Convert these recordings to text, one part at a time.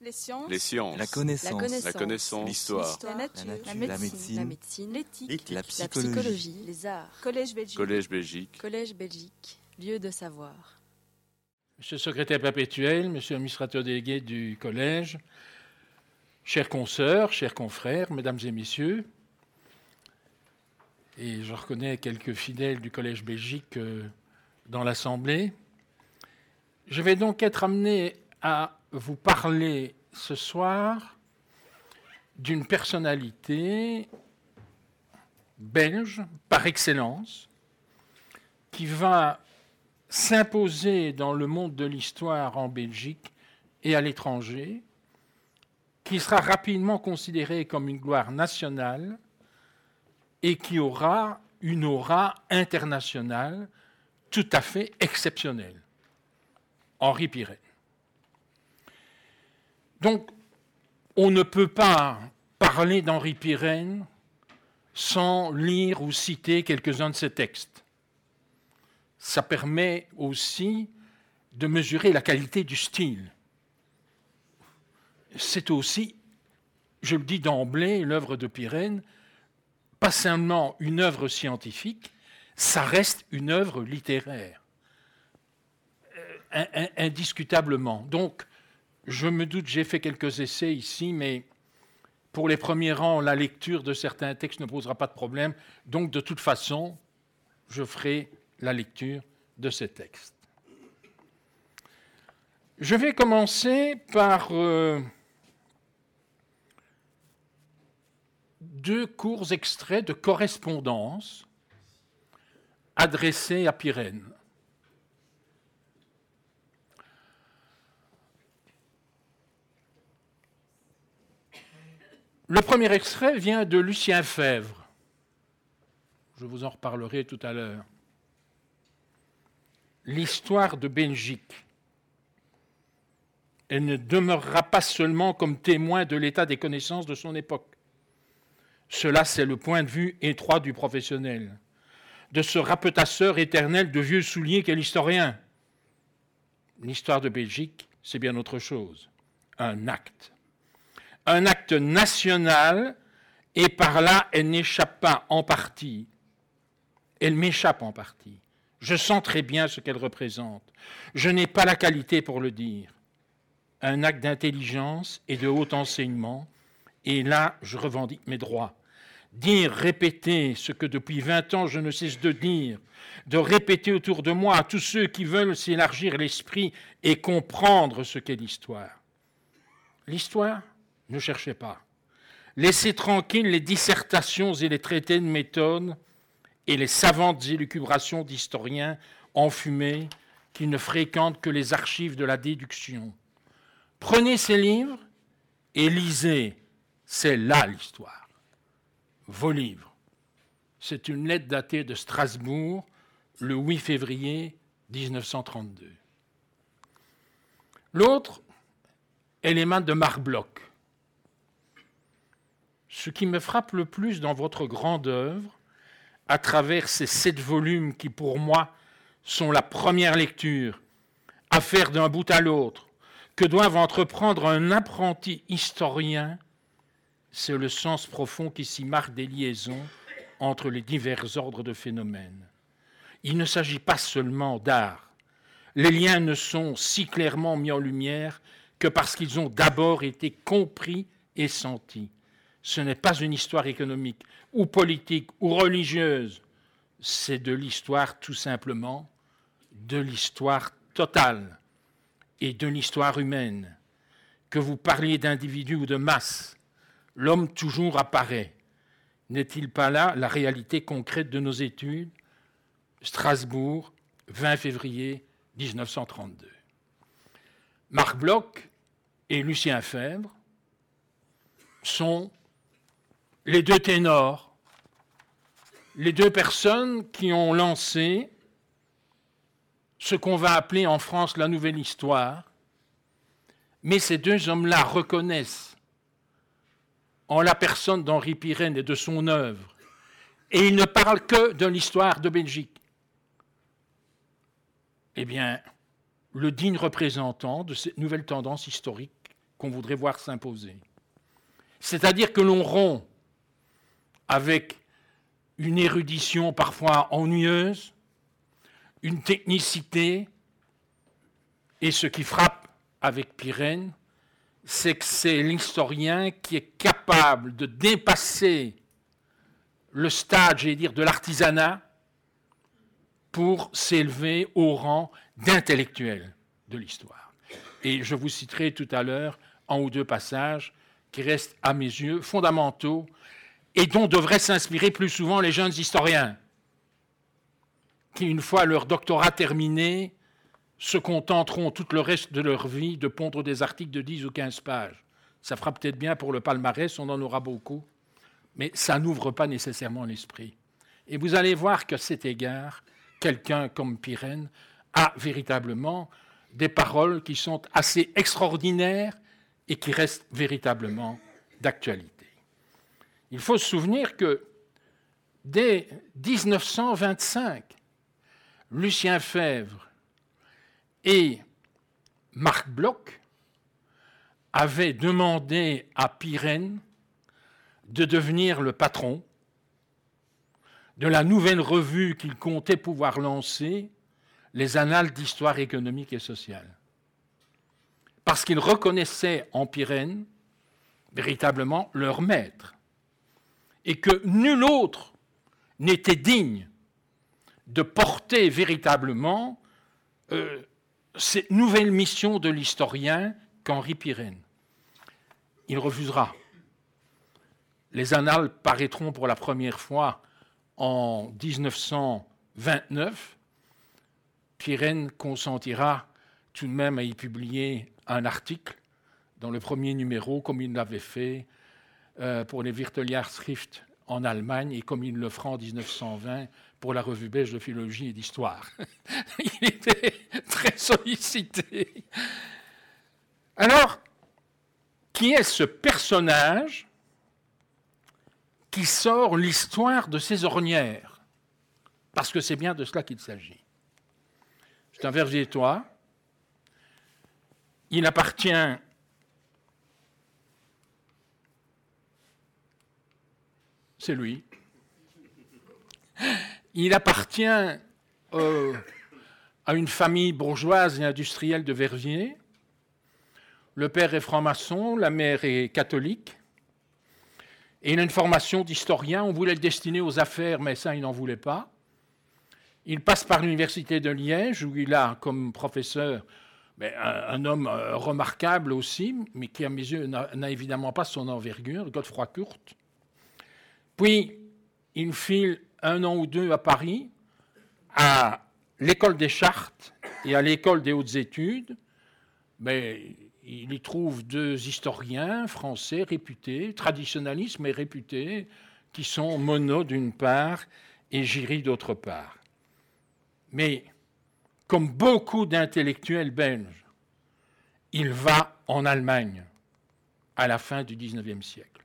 Les sciences. Les sciences. La connaissance. La connaissance. L'histoire. La nature. La nature. médecine. La médecine. L'éthique. La La psychologie. psychologie, les arts, Collège Belgique. Collège Belgique. Collège Belgique, lieu de savoir. Monsieur le secrétaire perpétuel, monsieur l'administrateur délégué du collège, chers consoeurs, chers confrères, mesdames et messieurs, et je reconnais quelques fidèles du collège Belgique euh, dans l'Assemblée, je vais donc être amené à vous parler ce soir d'une personnalité belge par excellence qui va s'imposer dans le monde de l'histoire en Belgique et à l'étranger, qui sera rapidement considéré comme une gloire nationale et qui aura une aura internationale tout à fait exceptionnelle. Henri Pirenne. Donc, on ne peut pas parler d'Henri Pirenne sans lire ou citer quelques-uns de ses textes ça permet aussi de mesurer la qualité du style. C'est aussi, je le dis d'emblée, l'œuvre de Pirenne, pas seulement une œuvre scientifique, ça reste une œuvre littéraire, Euh, indiscutablement. Donc, je me doute, j'ai fait quelques essais ici, mais pour les premiers rangs, la lecture de certains textes ne posera pas de problème. Donc, de toute façon, je ferai la lecture de ces textes. Je vais commencer par euh, deux courts extraits de correspondance adressés à Pirenne. Le premier extrait vient de Lucien Fèvre. Je vous en reparlerai tout à l'heure l'histoire de Belgique. Elle ne demeurera pas seulement comme témoin de l'état des connaissances de son époque. Cela, c'est le point de vue étroit du professionnel, de ce rapetasseur éternel de vieux souliers qu'est l'historien. L'histoire de Belgique, c'est bien autre chose. Un acte. Un acte national, et par là, elle n'échappe pas en partie. Elle m'échappe en partie. Je sens très bien ce qu'elle représente. Je n'ai pas la qualité pour le dire. Un acte d'intelligence et de haut enseignement, et là, je revendique mes droits. Dire, répéter ce que depuis 20 ans je ne cesse de dire, de répéter autour de moi à tous ceux qui veulent s'élargir l'esprit et comprendre ce qu'est l'histoire. L'histoire, ne cherchez pas. Laissez tranquilles les dissertations et les traités de méthode et les savantes élucubrations d'historiens enfumés qui ne fréquentent que les archives de la déduction. Prenez ces livres et lisez. C'est là l'histoire. Vos livres. C'est une lettre datée de Strasbourg le 8 février 1932. L'autre, elle émane de Marc Bloch. Ce qui me frappe le plus dans votre grande œuvre, à travers ces sept volumes qui, pour moi, sont la première lecture, à faire d'un bout à l'autre, que doivent entreprendre un apprenti historien, c'est le sens profond qui s'y marque des liaisons entre les divers ordres de phénomènes. Il ne s'agit pas seulement d'art. Les liens ne sont si clairement mis en lumière que parce qu'ils ont d'abord été compris et sentis. Ce n'est pas une histoire économique ou politique ou religieuse, c'est de l'histoire tout simplement, de l'histoire totale et de l'histoire humaine. Que vous parliez d'individus ou de masse, l'homme toujours apparaît. N'est-il pas là la réalité concrète de nos études? Strasbourg, 20 février 1932. Marc Bloch et Lucien Fèvre sont les deux ténors, les deux personnes qui ont lancé ce qu'on va appeler en France la nouvelle histoire, mais ces deux hommes-là reconnaissent en la personne d'Henri Pirenne et de son œuvre, et ils ne parlent que de l'histoire de Belgique. Eh bien, le digne représentant de cette nouvelle tendance historique qu'on voudrait voir s'imposer. C'est-à-dire que l'on rompt avec une érudition parfois ennuyeuse, une technicité, et ce qui frappe avec Pyrène, c'est que c'est l'historien qui est capable de dépasser le stade, j'allais dire, de l'artisanat pour s'élever au rang d'intellectuel de l'histoire. Et je vous citerai tout à l'heure un ou deux passages qui restent à mes yeux fondamentaux et dont devraient s'inspirer plus souvent les jeunes historiens, qui, une fois leur doctorat terminé, se contenteront tout le reste de leur vie de pondre des articles de 10 ou 15 pages. Ça fera peut-être bien pour le palmarès, on en aura beaucoup, mais ça n'ouvre pas nécessairement l'esprit. Et vous allez voir qu'à cet égard, quelqu'un comme Pyrène a véritablement des paroles qui sont assez extraordinaires et qui restent véritablement d'actualité. Il faut se souvenir que dès 1925, Lucien Fèvre et Marc Bloch avaient demandé à Pyrène de devenir le patron de la nouvelle revue qu'il comptait pouvoir lancer, les Annales d'histoire économique et sociale. Parce qu'ils reconnaissaient en Pyrène véritablement leur maître, et que nul autre n'était digne de porter véritablement euh, cette nouvelle mission de l'historien qu'Henri Pyrène. Il refusera. Les annales paraîtront pour la première fois en 1929. Pyrène consentira tout de même à y publier un article dans le premier numéro, comme il l'avait fait pour les Schrift en Allemagne et comme il le fera en 1920 pour la revue belge de philologie et d'histoire. il était très sollicité. Alors, qui est ce personnage qui sort l'histoire de ses ornières? Parce que c'est bien de cela qu'il s'agit. C'est un vergétois. Il appartient c'est lui. Il appartient à une famille bourgeoise et industrielle de Verviers. Le père est franc-maçon, la mère est catholique. Et il a une formation d'historien. On voulait le destiner aux affaires, mais ça, il n'en voulait pas. Il passe par l'université de Liège, où il a comme professeur ben, un, homme euh, remarquable aussi, mais qui, à mes yeux, n'a évidemment pas son envergure, Godefroy Kurt. Puis, il file un an ou deux à Paris, à l'école des chartes et à l'école des hautes études. Mais il y trouve deux historiens français réputés, traditionnalistes mais réputés, qui sont Monod d'une part et Giry d'autre part. Mais comme beaucoup d'intellectuels belges, il va en Allemagne à la fin du XIXe siècle.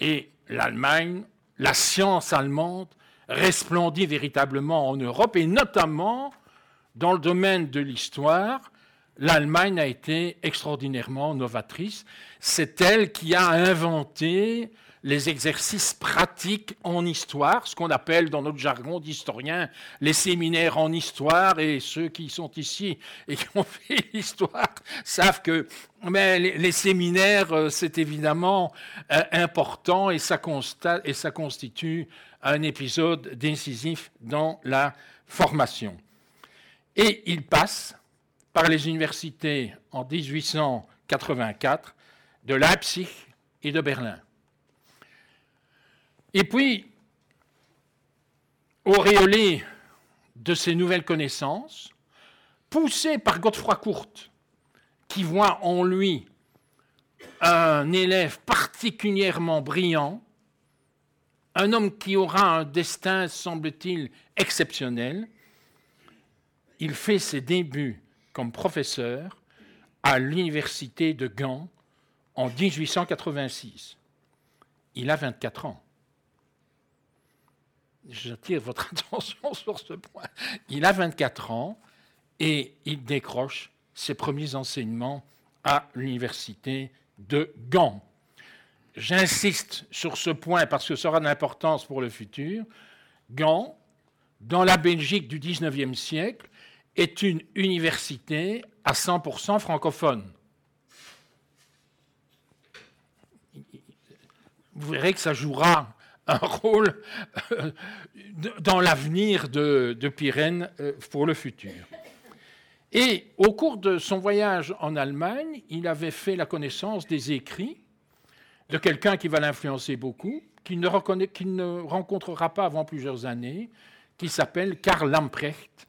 Et l'Allemagne, la science allemande, resplendit véritablement en Europe et notamment dans le domaine de l'histoire. L'Allemagne a été extraordinairement novatrice. C'est elle qui a inventé les exercices pratiques en histoire, ce qu'on appelle dans notre jargon d'historien les séminaires en histoire, et ceux qui sont ici et qui ont fait l'histoire savent que mais les, séminaires, euh, c'est évidemment euh, important et ça, et ça constitue un épisode décisif dans la formation. Et il passe par les universités en 1884 de Leipzig et de Berlin. Et puis, auréolé de ces nouvelles connaissances, poussé par Godefroy Courte, qui voit en lui un élève particulièrement brillant, un homme qui aura un destin, semble-t-il, exceptionnel, il fait ses débuts comme professeur à l'université de Gand en 1886. Il a 24 ans j'attire votre attention sur ce point. Il a 24 ans et il décroche ses premiers enseignements à l'université de Gand. J'insiste sur ce point parce que ça aura d'importance pour le futur. Gand, dans la Belgique du XIXe siècle, est une université à 100% francophone. Vous verrez que ça jouera un rôle euh, dans l'avenir de, de euh, pour le futur. Et au cours de son voyage en Allemagne, il avait fait la connaissance des écrits de quelqu'un qui va l'influencer beaucoup, qu'il ne, rencontrera pas avant plusieurs années, qui s'appelle Karl Lamprecht,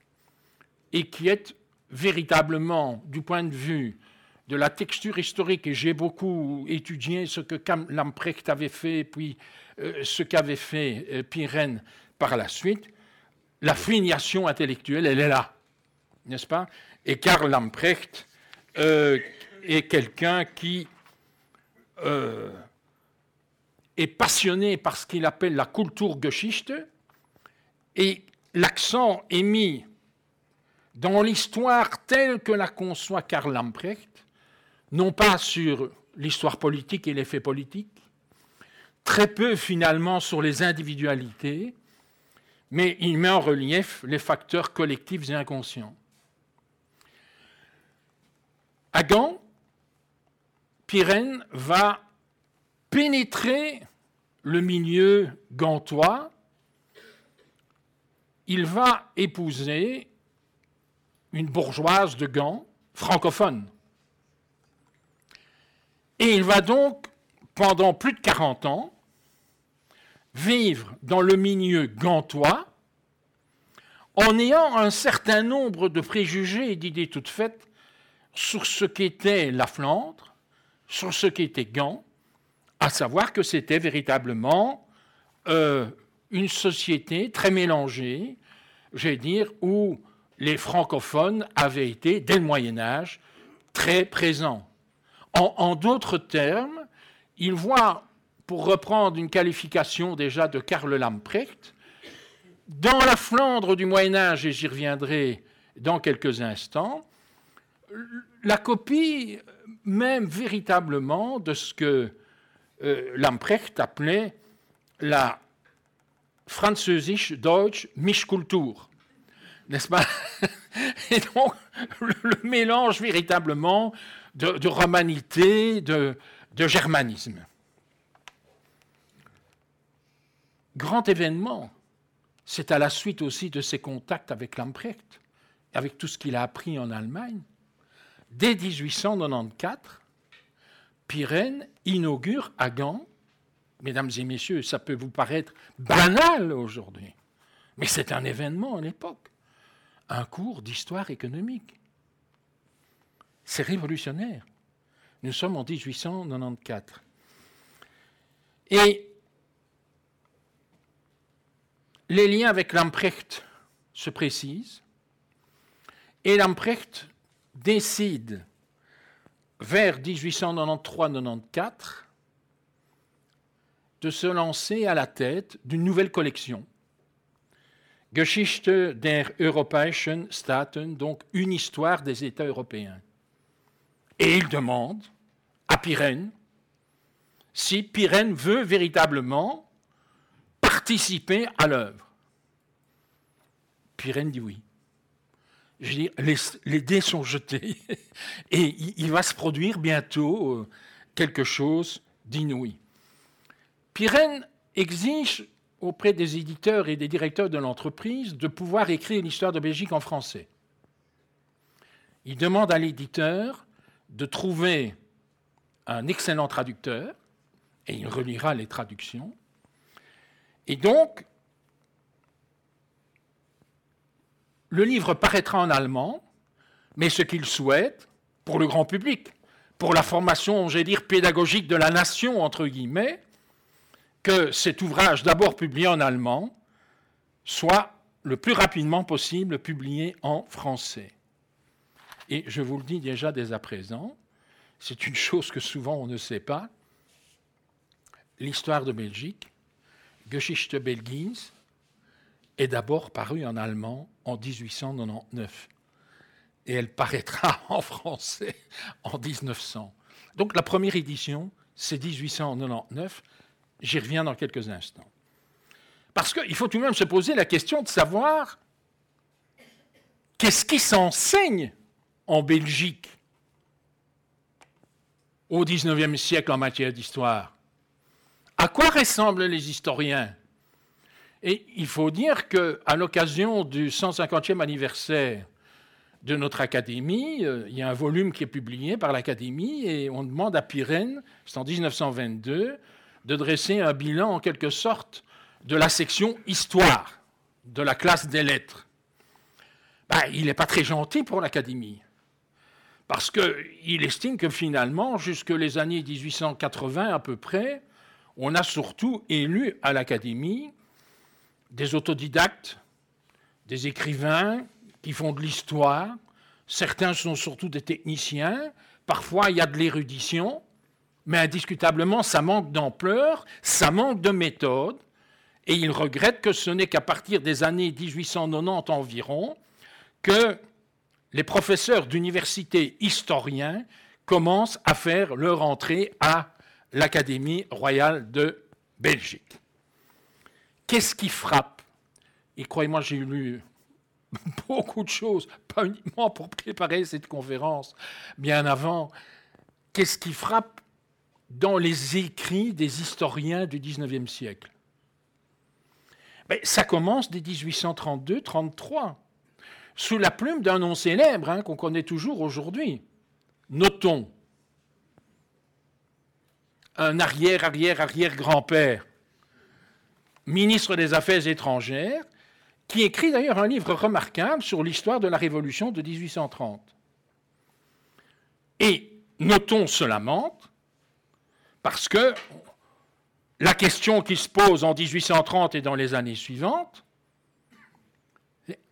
et qui est véritablement, du point de vue de la texture historique, et j'ai beaucoup étudié ce que Lamprecht avait fait, puis euh, ce qu'avait fait euh, par la suite, la filiation intellectuelle, elle est là, n'est-ce pas? Et Karl Lamprecht euh, est quelqu'un qui est passionné par ce qu'il appelle la Kulturgeschichte, et l'accent est mis dans l'histoire telle que la conçoit Karl Lamprecht, non pas sur l'histoire politique et les faits politiques, très peu finalement sur les individualités, mais il met en relief les facteurs collectifs et inconscients. À Gand, Pirène va pénétrer le milieu gantois, il va épouser une bourgeoise de Gand francophone. Et il va donc, pendant plus de 40 ans, vivre dans le milieu gantois en ayant un certain nombre de préjugés et d'idées toutes faites sur ce qu'était la Flandre, sur ce qu'était Gand, à savoir que c'était véritablement euh, une société très mélangée, j'allais dire, où les francophones avaient été, dès le Moyen Âge, très présents. En, d'autres termes, il voit, pour reprendre une qualification déjà de Karl Lamprecht, dans la Flandre du Moyen Âge, et j'y reviendrai dans quelques instants, la copie même véritablement de ce que euh, Lamprecht appelait la französisch-deutsche Mischkultur. N'est-ce pas? Et donc, le, mélange véritablement de, romanité, de, germanisme. Grand événement, c'est à la suite aussi de ses contacts avec Lamprecht, avec tout ce qu'il a appris en Allemagne. Dès 1894, Pirène inaugure à Gand, mesdames et messieurs, ça peut vous paraître banal aujourd'hui, mais c'est un événement à l'époque, un cours d'histoire économique. C'est révolutionnaire. Nous sommes en 1894. Et les liens avec Lamprecht se précisent, et Lamprecht décide vers 1893-94 de se lancer à la tête d'une nouvelle collection. Geschichte der Europäischen Staaten, donc une histoire des États européens. Et il demande à Pyrène si Pyrène veut véritablement participer à l'œuvre. Pyrène dit oui je dis, les, dés sont jetés et il, va se produire bientôt euh, quelque chose d'inouï. Pirène exige auprès des éditeurs et des directeurs de l'entreprise de pouvoir écrire l'histoire de Belgique en français. Il demande à l'éditeur de trouver un excellent traducteur, et il relira les traductions. Et donc, le livre paraîtra en allemand, mais ce qu'il souhaite, pour le grand public, pour la formation, j'allais dire, pédagogique de la nation, entre guillemets, que cet ouvrage, d'abord publié en allemand, soit le plus rapidement possible publié en français. Et je vous le dis déjà dès à présent, c'est une chose que souvent on ne sait pas, l'histoire de Belgique, Geschichte Belgiens, est d'abord paru en allemand en 1899. et elle paraîtra en français en 1900. Donc la première édition, c'est 1899. J'y reviens dans quelques instants. Parce qu'il faut tout de même se poser la question de savoir qu'est-ce qui s'enseigne en Belgique au XIXe siècle en matière d'histoire? À quoi ressemblent les historiens? Et il faut dire qu'à l'occasion du 150e anniversaire de notre académie, euh, il y a un volume qui est publié par l'académie et on demande à Pirenne, c'est en 1922, de dresser un bilan en quelque sorte de la section histoire de la classe des lettres. Ben, il n'est pas très gentil pour l'académie parce qu'il estime que finalement, jusque les années 1880 à peu près, on a surtout élu à l'Académie des autodidactes, des écrivains qui font de l'histoire. Certains sont surtout des techniciens. Parfois, il y a de l'érudition, mais indiscutablement, ça manque d'ampleur, ça manque de méthode. Et il regrette que ce n'est qu'à partir des années 1890 environ que les professeurs d'université historiens commencent à faire leur entrée à l'Académie royale de Belgique. Qu'est-ce qui frappe? Et croyez-moi, j'ai lu beaucoup de choses, pas uniquement pour préparer cette conférence, bien avant. Qu'est-ce qui frappe? Dans les écrits des historiens du XIXe siècle Ça commence dès 1832-33 sous la plume d'un nom célèbre hein, qu'on connaît toujours aujourd'hui. Notons un arrière-arrière-arrière-grand-père, ministre des Affaires étrangères, qui écrit d'ailleurs un livre remarquable sur l'histoire de la Révolution de 1830. Et notons se lamente, parce que la question qui se pose en 1830 et dans les années suivantes,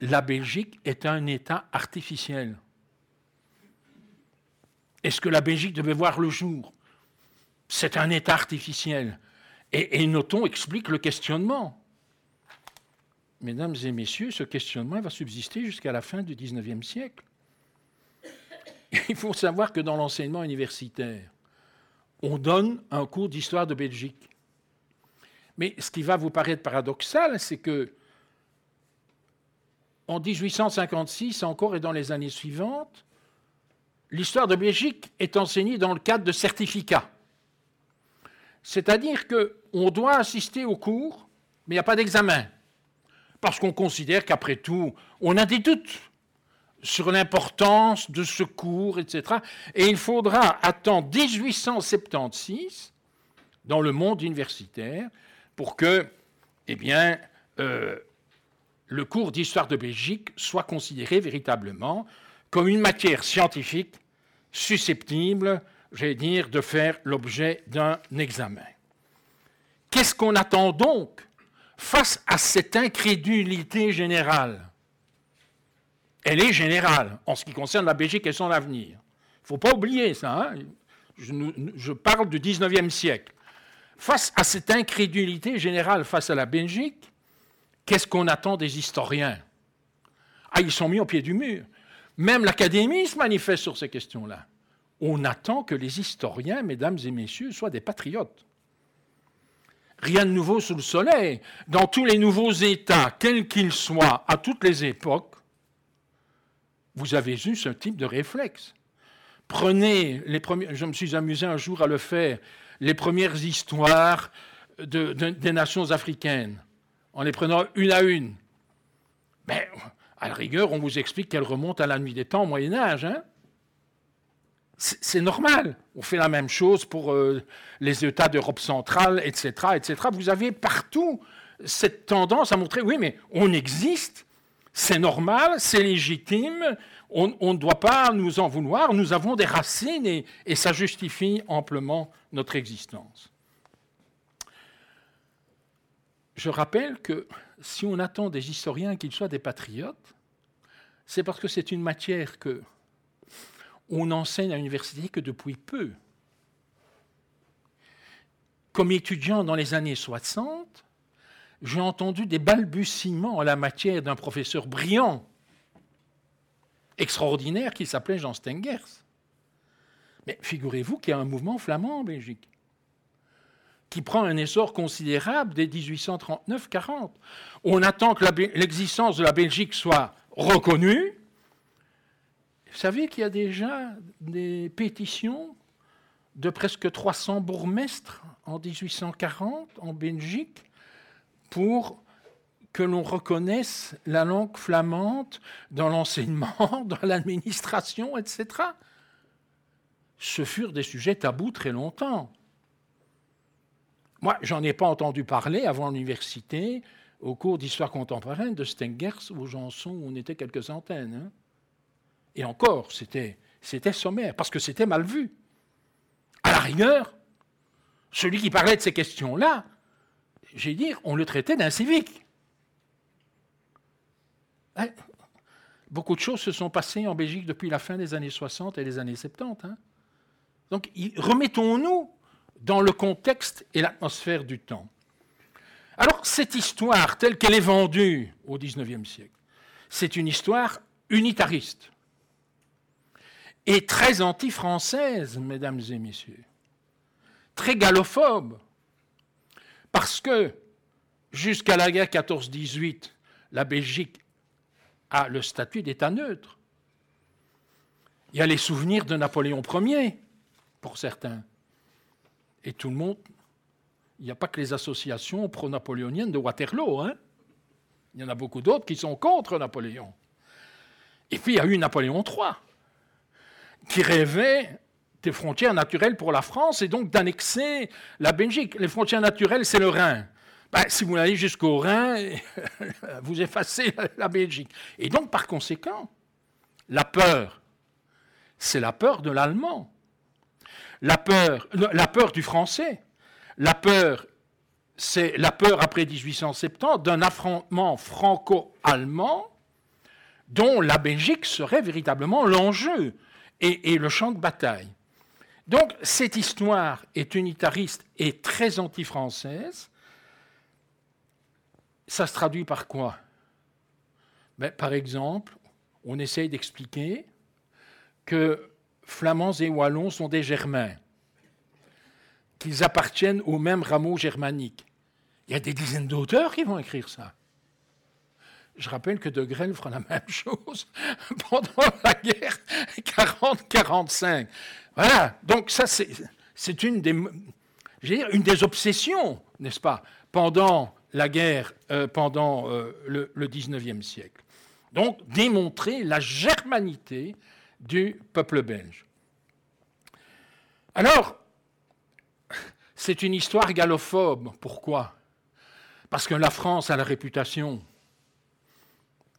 la Belgique est un État artificiel. Est-ce que la Belgique devait voir le jour? C'est un État artificiel. Et, et, Noton explique le questionnement. Mesdames et messieurs, ce questionnement va subsister jusqu'à la fin du XIXe siècle. Il faut savoir que dans l'enseignement universitaire, on donne un cours d'histoire de Belgique. Mais ce qui va vous paraître paradoxal, c'est que en 1856 encore et dans les années suivantes, l'histoire de Belgique est enseignée dans le cadre de certificats. C'est-à-dire qu'on doit assister au cours, mais il n'y a pas d'examen. Parce qu'on considère qu'après tout, on a des doutes sur l'importance de ce cours, etc. Et il faudra attendre 1876 dans le monde universitaire pour que, eh euh, le cours d'histoire de Belgique soit considéré véritablement comme une matière scientifique susceptible, j'allais dire, de faire l'objet d'un examen. Qu'est-ce qu'on attend donc face à cette incrédulité générale? Elle est générale en ce qui concerne la Belgique et son avenir. Il ne faut pas oublier ça. Hein. je, parle du 19e siècle. Face à cette incrédulité générale face à la Belgique, Qu'est-ce qu'on attend des historiens? Ah, ils sont mis au pied du mur. Même l'Académie se manifeste sur ces questions-là. On attend que les historiens, mesdames et messieurs, soient des patriotes. Rien de nouveau sous le soleil. Dans tous les nouveaux États, quels qu'ils soient, à toutes les époques, vous avez eu ce type de réflexe. Prenez les je me suis amusé un jour à le faire, les premières histoires des nations africaines en les prenant une à une. Mais à la rigueur, on vous explique qu'elles remontent à la nuit des temps au Moyen Âge. Hein c'est normal. On fait la même chose pour euh, les États d'Europe centrale, etc., etc. Vous avez partout cette tendance à montrer, oui, mais on existe, c'est normal, c'est légitime, on, ne doit pas nous en vouloir, nous avons des racines et ça justifie amplement notre existence. je rappelle que si on attend des historiens qu'ils soient des patriotes, c'est parce que c'est une matière que on enseigne à l'université que depuis peu. Comme étudiant dans les années 60, j'ai entendu des balbutiements en la matière d'un professeur brillant, extraordinaire qui s'appelait Jean Stengers. Mais figurez-vous qu'il y a un mouvement flamand en Belgique qui prend un essor considérable dès 1839-40. On attend que l'existence de la Belgique soit reconnue. Vous savez qu'il y a déjà des pétitions de presque 300 bourgmestres en 1840 en Belgique pour que l'on reconnaisse la langue flamande dans l'enseignement, dans l'administration, etc. Ce furent des sujets tabous très longtemps. Moi, j'en ai pas entendu parler avant l'université, au cours d'histoire contemporaine de Stengers, où j'en sont, on était quelques centaines. Hein. Et encore, c'était sommaire, parce que c'était mal vu. À la rigueur, celui qui parlait de ces questions-là, j'ai dire, on le traitait d'incivique. Hein? Beaucoup de choses se sont passées en Belgique depuis la fin des années 60 et des années 70. Hein. Donc, remettons-nous dans le contexte et l'atmosphère du temps. Alors, cette histoire, telle qu'elle est vendue au XIXe siècle, c'est une histoire unitariste et très anti-française, mesdames et messieurs, très gallophobe, parce que jusqu'à la guerre 14-18, la Belgique a le statut d'État neutre. Il y a les souvenirs de Napoléon Ier, pour certains. Et tout le monde, il n'y a pas que les associations pro-napoléoniennes de Waterloo. Hein il y en a beaucoup d'autres qui sont contre Napoléon. Et puis il y a eu Napoléon III, qui rêvait des frontières naturelles pour la France et donc d'annexer la Belgique. Les frontières naturelles, c'est le Rhin. Ben, si vous allez jusqu'au Rhin, vous effacez la Belgique. Et donc, par conséquent, la peur, c'est la peur de l'allemand la peur, la peur du français, la peur, c'est la peur après 1870 d'un affrontement franco-allemand dont la Belgique serait véritablement l'enjeu et, le champ de bataille. Donc cette histoire est unitariste et très anti-française. Ça se traduit par quoi? Ben, Par exemple, on essaye d'expliquer que Flamands et Wallons sont des Germains, qu'ils appartiennent au même rameau germanique. Il y a des dizaines d'auteurs qui vont écrire ça. Je rappelle que De Grelle fera la même chose pendant la guerre 40-45. Voilà, donc ça c'est une des, une des obsessions, n'est-ce pas, pendant la guerre, euh, pendant euh, le, le 19e siècle. Donc démontrer la germanité du peuple belge. Alors, c'est une histoire gallophobe. Pourquoi? Parce que la France a la réputation,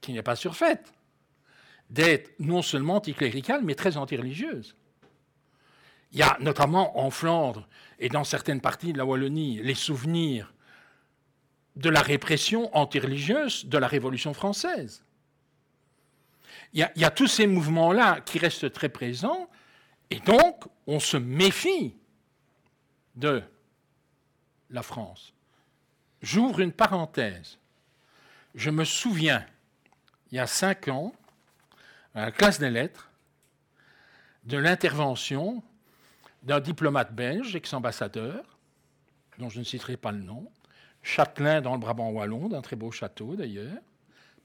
qui n'est pas surfaite, d'être non seulement anticléricale, mais très antireligieuse. Il y a notamment en Flandre et dans certaines parties de la Wallonie les souvenirs de la répression antireligieuse de la Révolution française il y, a tous ces mouvements-là qui restent très présents, et donc on se méfie de la France. J'ouvre une parenthèse. Je me souviens, il y a cinq ans, à la classe des lettres, de l'intervention d'un diplomate belge, ex-ambassadeur, dont je ne citerai pas le nom, châtelain dans le Brabant wallon, d'un très beau château d'ailleurs,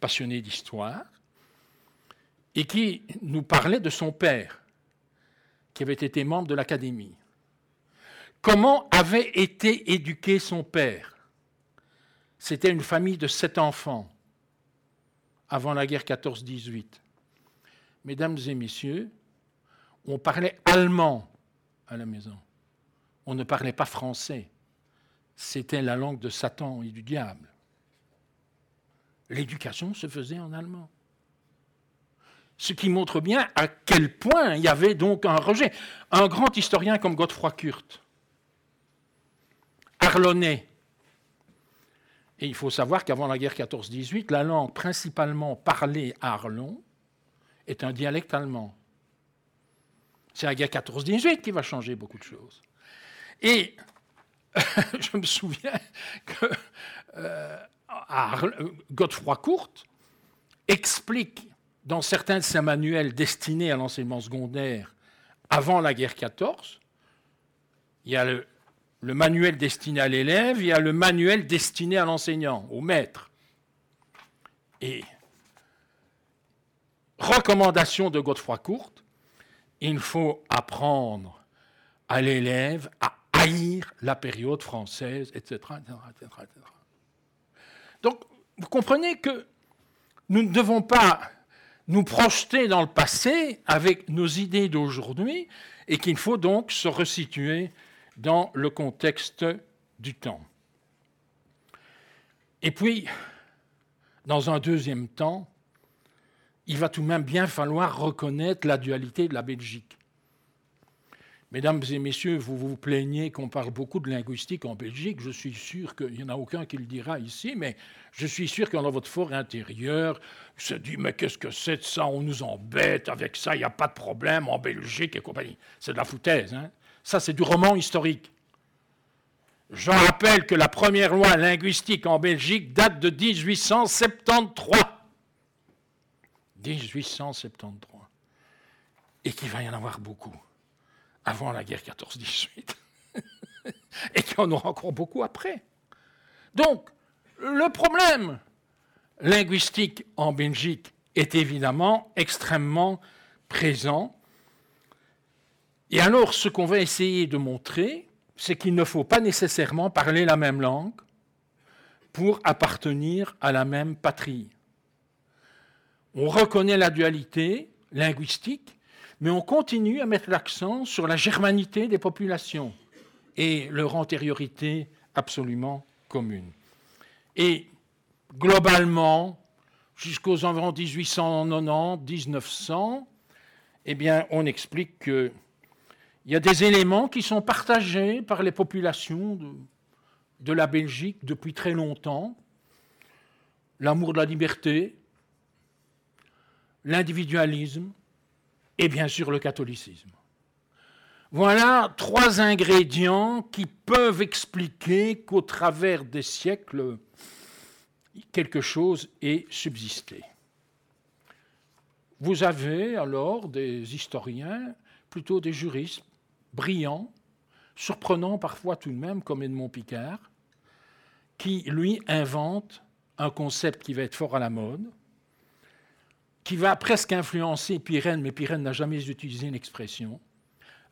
passionné d'histoire, et qui nous parlait de son père, qui avait été membre de l'Académie. Comment avait été éduqué son père? C'était une famille de sept enfants avant la guerre 14-18. Mesdames et messieurs, on parlait allemand à la maison. On ne parlait pas français. C'était la langue de Satan et du diable. L'éducation se faisait en allemand. Ce qui montre bien à quel point il y avait donc un rejet. Un grand historien comme Godefroy Kurt, Arlonnais, et il faut savoir qu'avant la guerre 14-18, la langue principalement parlée à Arlon est un dialecte allemand. C'est la guerre 14-18 qui va changer beaucoup de choses. Et je me souviens que euh, Godefroy Courte explique dans certains de ses manuels destinés à l'enseignement secondaire avant la guerre 14. Il y a le, le manuel destiné à l'élève, il y a le manuel destiné à l'enseignant, au maître. Et recommandation de Godefroy Courte, il faut apprendre à l'élève à haïr la période française, etc. Donc, vous comprenez que nous ne devons pas nous projeter dans le passé avec nos idées d'aujourd'hui et qu'il faut donc se resituer dans le contexte du temps. Et puis, dans un deuxième temps, il va tout de même bien falloir reconnaître la dualité de la Belgique. Mesdames et messieurs, vous vous plaignez qu'on parle beaucoup de linguistique en Belgique. Je suis sûr qu'il n'y en a aucun qui le dira ici, mais je suis sûr que dans votre fort intérieur, se dit Mais qu'est-ce que c'est de ça? On nous embête avec ça, il n'y a pas de problème en Belgique et compagnie. C'est de la foutaise. Hein? Ça, c'est du roman historique. Je rappelle que la première loi linguistique en Belgique date de 1873. 1873. Et qu'il va y en avoir beaucoup avant la guerre 14-18. et qu'il y en aura encore beaucoup après. Donc, le problème linguistique en Belgique est évidemment extrêmement présent. Et alors, ce qu'on va essayer de montrer, c'est qu'il ne faut pas nécessairement parler la même langue pour appartenir à la même patrie. On reconnaît la dualité linguistique, mais on continue à mettre l'accent sur la germanité des populations et leur antériorité absolument commune. Et globalement, jusqu'aux environs 1890-1900, eh bien, on explique qu'il y a des éléments qui sont partagés par les populations de la Belgique depuis très longtemps. L'amour de la liberté, l'individualisme et bien sûr le catholicisme. Voilà trois ingrédients qui peuvent expliquer qu'au travers des siècles, quelque chose ait subsisté. Vous avez alors des historiens, plutôt des juristes, brillants, surprenants parfois tout de même, comme Edmond Picard, qui, lui, invente un concept qui va être fort à la mode, qui va presque influencer Pirenne, mais Pirenne n'a jamais utilisé une expression,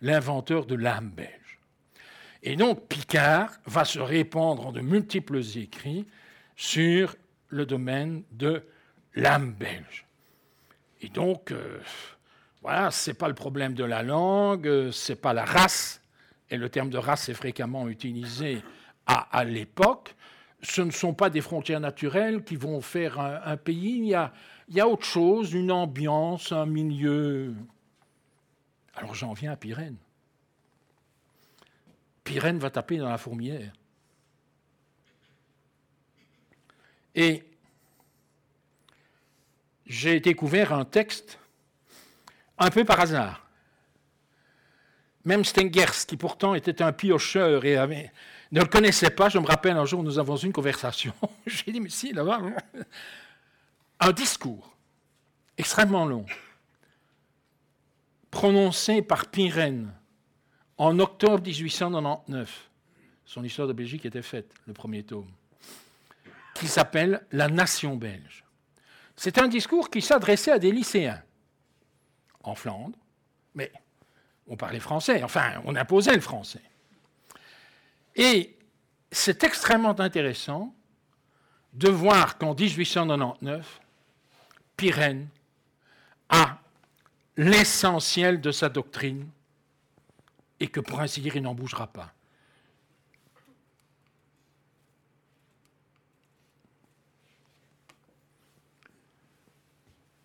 l'inventeur de l'âme belge. Et donc Picard va se répandre en de multiples écrits sur le domaine de l'âme belge. Et donc, euh, voilà, ce n'est pas le problème de la langue, ce n'est pas la race, et le terme de race est fréquemment utilisé à, l'époque. Ce ne sont pas des frontières naturelles qui vont faire un, pays. Il y a, il y a autre chose, une ambiance, un milieu. Alors j'en viens à Pyrène. Pyrène va taper dans la fourmière. Et j'ai découvert un texte un peu par hasard. Même Stengers, qui pourtant était un piocheur et ne le connaissait pas, je me rappelle un jour, nous avons eu une conversation. j'ai dit, mais si, là-bas un discours extrêmement long, prononcé par Pirenne en octobre 1899. Son histoire de Belgique était faite, le premier tome, qui s'appelle La Nation belge. C'est un discours qui s'adressait à des lycéens en Flandre, mais on parlait français, enfin, on imposait le français. Et c'est extrêmement intéressant de voir qu'en 1899, Pyrène a l'essentiel de sa doctrine et que pour ainsi dire, il n'en bougera pas.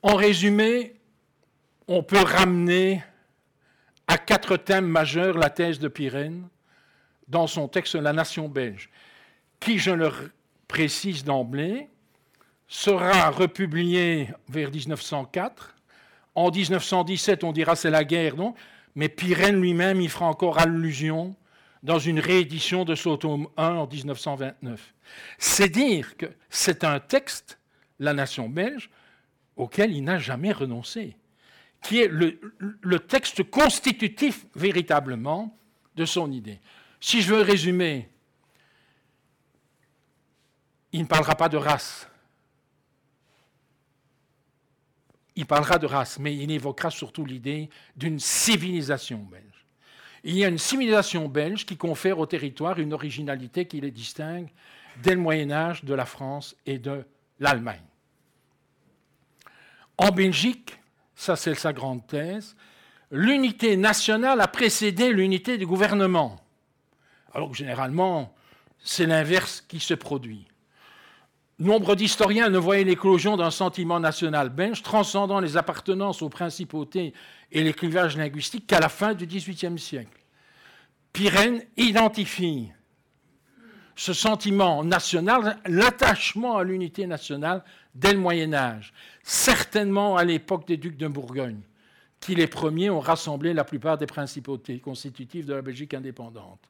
En résumé, on peut ramener à quatre thèmes majeurs la thèse de Pyrène dans son texte La Nation belge, qui, je le précise d'emblée, sera republié vers 1904. En 1917, on dira c'est la guerre, Mais Pirenne lui-même y fera encore allusion dans une réédition de son tome 1 en 1929. C'est dire que c'est un texte, La Nation belge, auquel il n'a jamais renoncé, qui est le, texte constitutif véritablement de son idée. Si je veux résumer, il ne parlera pas de race. Il parlera de race, mais il évoquera surtout l'idée d'une civilisation belge. Il y a une civilisation belge qui confère au territoire une originalité qui les distingue dès le Moyen Âge de la France et de l'Allemagne. En Belgique, ça c'est sa grande thèse, l'unité nationale a précédé l'unité du gouvernement. Alors que généralement, c'est l'inverse qui se produit. Nombre d'historiens ne voyaient l'éclosion d'un sentiment national belge transcendant les appartenances aux principautés et les clivages linguistiques qu'à la fin du XVIIIe siècle. Pirenne identifie ce sentiment national, l'attachement à l'unité nationale dès le Moyen Âge, certainement à l'époque des ducs de Bourgogne, qui les premiers ont rassemblé la plupart des principautés constitutives de la Belgique indépendante.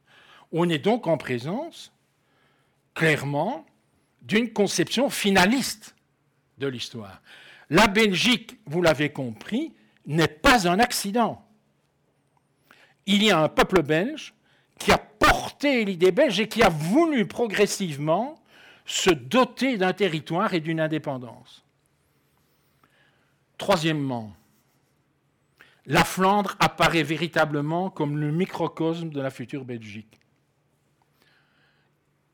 On est donc en présence, clairement, d'une conception finaliste de l'histoire. La Belgique, vous l'avez compris, n'est pas un accident. Il y a un peuple belge qui a porté l'idée belge et qui a voulu progressivement se doter d'un territoire et d'une indépendance. Troisièmement, la Flandre apparaît véritablement comme le microcosme de la future Belgique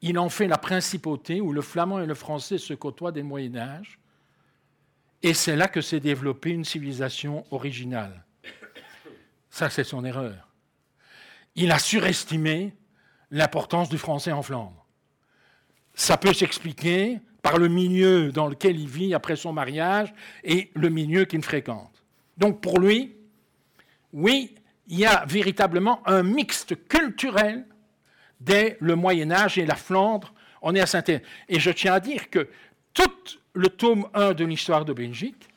il en fait la principauté où le flamand et le français se côtoient le Moyen Âge, et c'est là que s'est développée une civilisation originale. Ça, c'est son erreur. Il a surestimé l'importance du français en Flandre. Ça peut s'expliquer par le milieu dans lequel il vit après son mariage et le milieu qu'il fréquente. Donc pour lui, oui, il y a véritablement un mixte culturel dès le Moyen Âge et la Flandre, on est à saint -Étienne. Et je tiens à dire que tout le tome 1 de l'histoire de Belgique,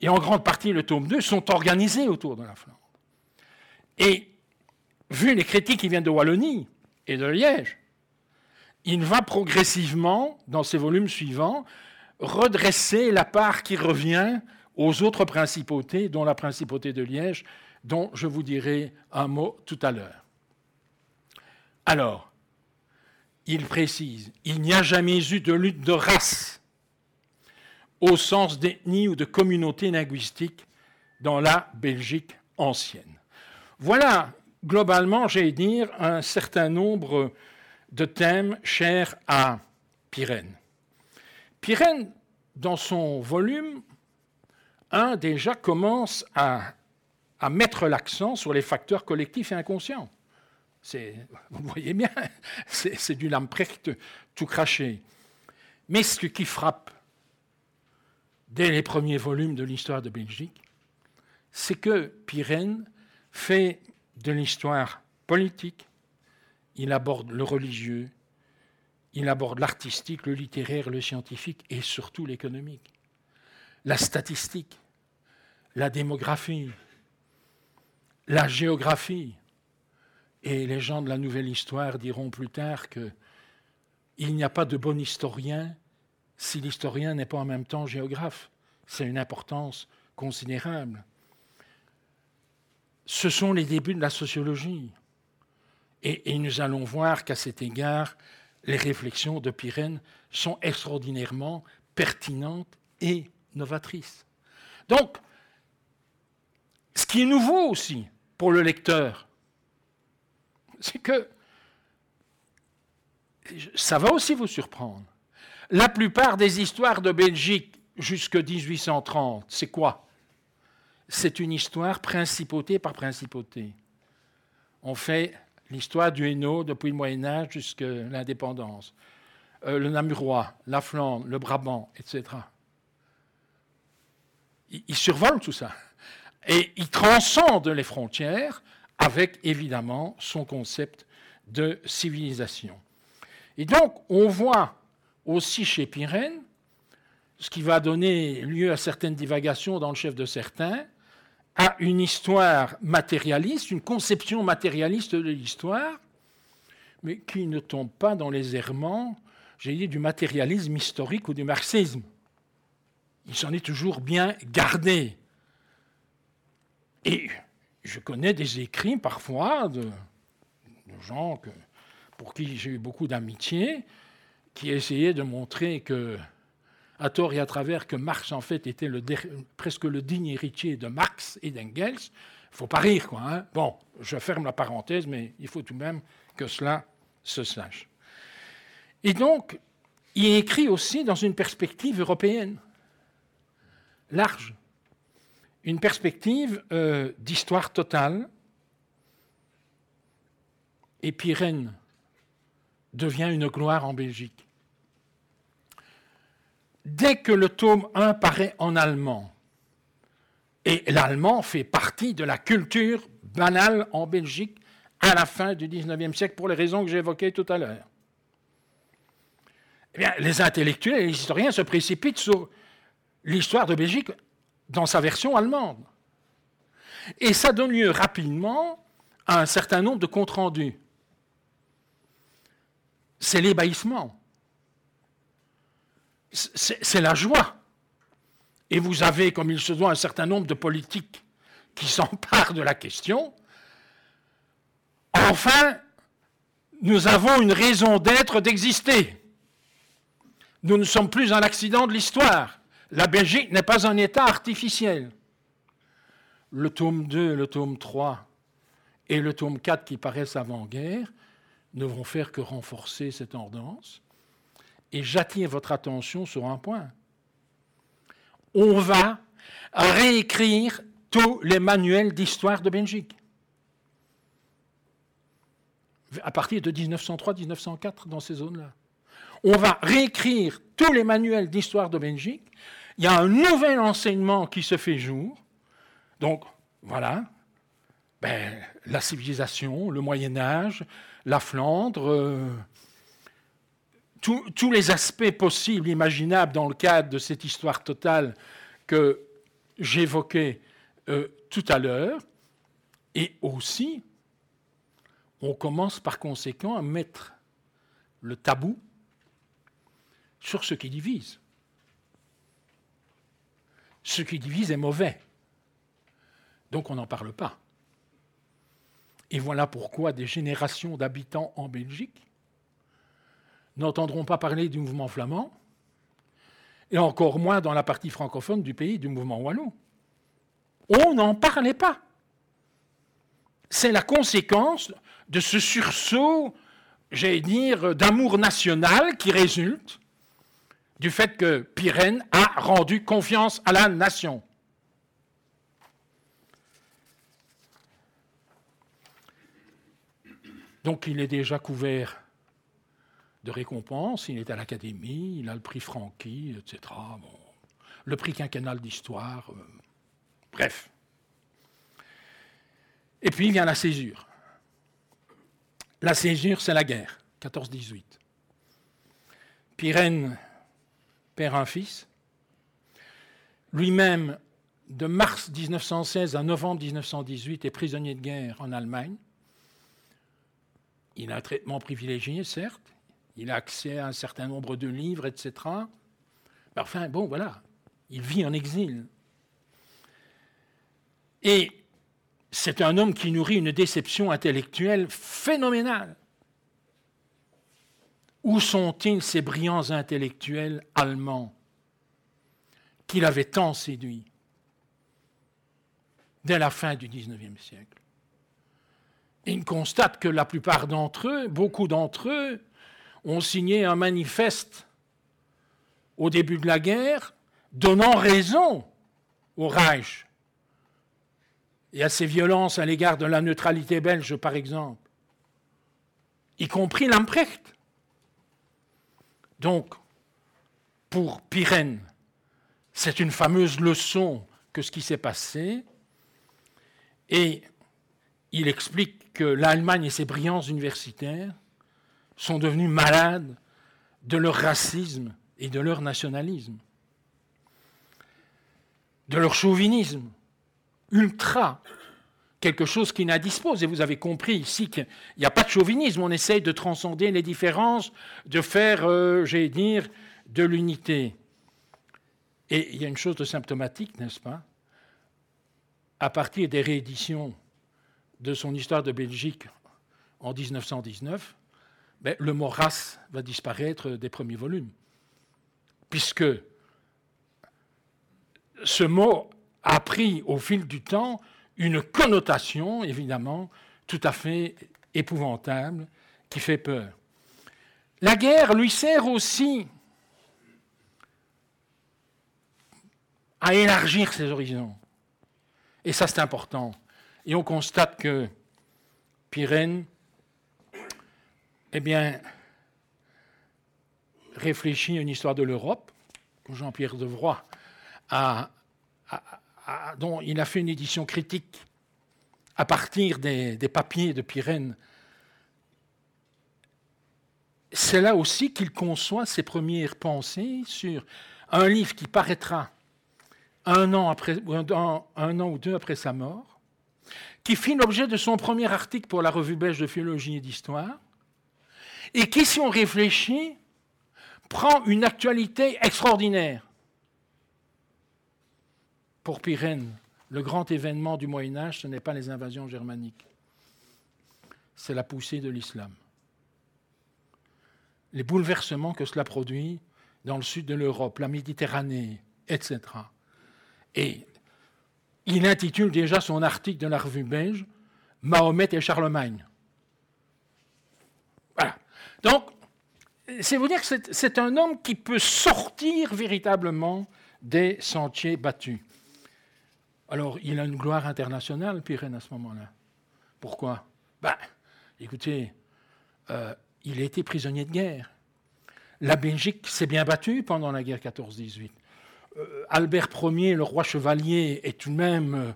et en grande partie le tome 2, sont organisés autour de la Flandre. Et vu les critiques qui viennent de Wallonie et de Liège, il va progressivement, dans ses volumes suivants, redresser la part qui revient aux autres principautés, dont la principauté de Liège, dont je vous dirai un mot tout à l'heure. Alors, il précise, il n'y a jamais eu de lutte de race au sens d'ethnie ou de communauté linguistique dans la Belgique ancienne. Voilà, globalement, j'allais dire, un certain nombre de thèmes chers à Pirenne. Pirenne, dans son volume 1, déjà commence à, mettre l'accent sur les facteurs collectifs et inconscients vous voyez bien, c'est du lamprecht tout craché. Mais ce qui frappe dès les premiers volumes de l'histoire de Belgique, c'est que Pirenne fait de l'histoire politique, il aborde le religieux, il aborde l'artistique, le littéraire, le scientifique et surtout l'économique, la statistique, la démographie, la géographie, et les gens de la nouvelle histoire diront plus tard que il n'y a pas de bon historien si l'historien n'est pas en même temps géographe. C'est une importance considérable. Ce sont les débuts de la sociologie. Et, nous allons voir qu'à cet égard, les réflexions de Pirenne sont extraordinairement pertinentes et novatrices. Donc, ce qui est nouveau aussi pour le lecteur, c'est que ça va aussi vous surprendre. La plupart des histoires de Belgique jusqu'en 1830, c'est quoi? C'est une histoire principauté par principauté. On fait l'histoire du Hainaut depuis le Moyen Âge jusqu'à l'indépendance. Euh, le Namurois, la Flandre, le Brabant, etc. Ils survolent tout ça. Et ils transcendent les frontières avec évidemment son concept de civilisation. Et donc, on voit aussi chez Pirenne, ce qui va donner lieu à certaines divagations dans le chef de certains, à une histoire matérialiste, une conception matérialiste de l'histoire, mais qui ne tombe pas dans les errements, j'ai dit, du matérialisme historique ou du marxisme. il s'en est toujours bien gardé. Et je connais des écrits parfois de, gens pour qui j'ai eu beaucoup d'amitié, qui essayaient de montrer que, à tort et à travers, que Marx en fait était presque le digne héritier de Marx et d'Engels. Il faut pas rire, quoi. Hein. bon, je ferme la parenthèse, mais il faut tout de même que cela se sache. Et donc, il écrit aussi dans une perspective européenne, large, une perspective euh, d'histoire totale. Et Pyrène devient une gloire en Belgique. Dès que le tome 1 paraît en allemand, et l'allemand fait partie de la culture banale en Belgique à la fin du XIXe siècle pour les raisons que j'évoquais tout à l'heure. Eh bien, les intellectuels et les historiens se précipitent sur l'histoire de Belgique dans sa version allemande. Et ça donne lieu rapidement à un certain nombre de comptes rendus. C'est l'ébahissement. C'est la joie. Et vous avez, comme il se doit, un certain nombre de politiques qui s'emparent de la question. Enfin, nous avons une raison d'être, d'exister. Nous ne sommes plus un accident de l'histoire. La Belgique n'est pas un État artificiel. Le tome 2, le tome 3 et le tome 4 qui paraissent avant-guerre ne vont faire que renforcer cette tendance. Et j'attire votre attention sur un point. On va réécrire tous les manuels d'histoire de Belgique. À partir de 1903-1904, dans ces zones-là. On va réécrire tous les manuels d'histoire de Belgique il y a un nouvel enseignement qui se fait jour. Donc, voilà, ben, la civilisation, le Moyen Âge, la Flandre, euh, tous les aspects possibles, imaginables dans le cadre de cette histoire totale que j'évoquais euh, tout à l'heure. Et aussi, on commence par conséquent à mettre le tabou sur ce qui divise ce qui divise est mauvais. Donc on n'en parle pas. Et voilà pourquoi des générations d'habitants en Belgique n'entendront pas parler du mouvement flamand, et encore moins dans la partie francophone du pays du mouvement wallon. On n'en parlait pas. C'est la conséquence de ce sursaut, j'allais dire, d'amour national qui résulte du fait que Pyrène a rendu confiance à la nation. Donc il est déjà couvert de récompenses, il est à l'Académie, il a le prix Francky, etc. le prix quinquennal d'histoire, euh, bref. Et puis il vient la césure. La césure, c'est la guerre, 14-18. Pyrène père un fils. Lui-même, de mars 1916 à novembre 1918, est prisonnier de guerre en Allemagne. Il a un traitement privilégié, certes. Il a accès à un certain nombre de livres, etc. enfin, bon, voilà. Il vit en exil. Et c'est un homme qui nourrit une déception intellectuelle phénoménale. Où sont-ils ces brillants intellectuels allemands qu'il avait tant séduits dès la fin du XIXe siècle? Il constate que la plupart d'entre eux, beaucoup d'entre eux, ont signé un manifeste au début de la guerre donnant raison au Reich et à ses violences à l'égard de la neutralité belge, par exemple, y compris Lamprecht. Donc, pour Pyrène, c'est une fameuse leçon que ce qui s'est passé. Et il explique que l'Allemagne et ses brillants universitaires sont devenus malades de leur racisme et de leur nationalisme, de leur chauvinisme ultra quelque chose qui n'indispose. Et vous avez compris ici qu'il n'y a pas de chauvinisme. On essaye de transcender les différences, de faire, euh, j'allais dire, de l'unité. Et il y a une chose de symptomatique, n'est-ce pas? À partir des rééditions de son histoire de Belgique en 1919, ben, le mot race va disparaître des premiers volumes. Puisque ce mot a pris au fil du temps une connotation, évidemment, tout à fait épouvantable, qui fait peur. La guerre lui sert aussi à élargir ses horizons. Et ça, c'est important. Et on constate que Pyrène, eh bien, réfléchit à une histoire de l'Europe, que Jean-Pierre Devroy a, dont il a fait une édition critique à partir des, papiers de Pyrène. C'est là aussi qu'il conçoit ses premières pensées sur un livre qui paraîtra un an, un an ou deux après sa mort, qui fit l'objet de son premier article pour la revue belge de philologie et d'histoire, et qui, si on réfléchit, prend une actualité extraordinaire. Pour Pyrène, le grand événement du Moyen Âge, ce n'est pas les invasions germaniques, c'est la poussée de l'islam. Les bouleversements que cela produit dans le sud de l'Europe, la Méditerranée, etc. Et il intitule déjà son article de la revue belge Mahomet et Charlemagne. Voilà. Donc, c'est vous dire que c'est un homme qui peut sortir véritablement des sentiers battus. Alors, il a une gloire internationale, Pyrène, à ce moment-là. Pourquoi? Ben, écoutez, euh, il a été prisonnier de guerre. La Belgique s'est bien battue pendant la guerre 14-18. Euh, Albert Ier, le roi chevalier, est tout de même euh,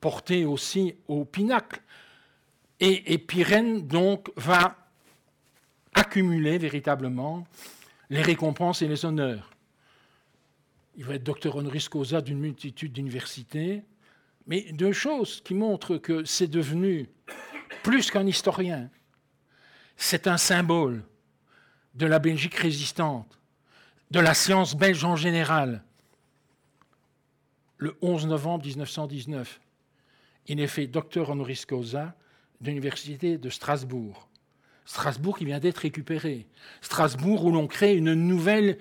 porté aussi au pinacle. Et, et Pyrène, donc, va accumuler véritablement les récompenses et les honneurs. Il va être docteur honoris causa d'une multitude d'universités, mais deux choses qui montrent que c'est devenu plus qu'un historien. C'est un symbole de la Belgique résistante, de la science belge en général, le 11 novembre 1919. Il est fait docteur honoris causa de l'Université de Strasbourg. Strasbourg qui vient d'être récupéré. Strasbourg où l'on crée une nouvelle,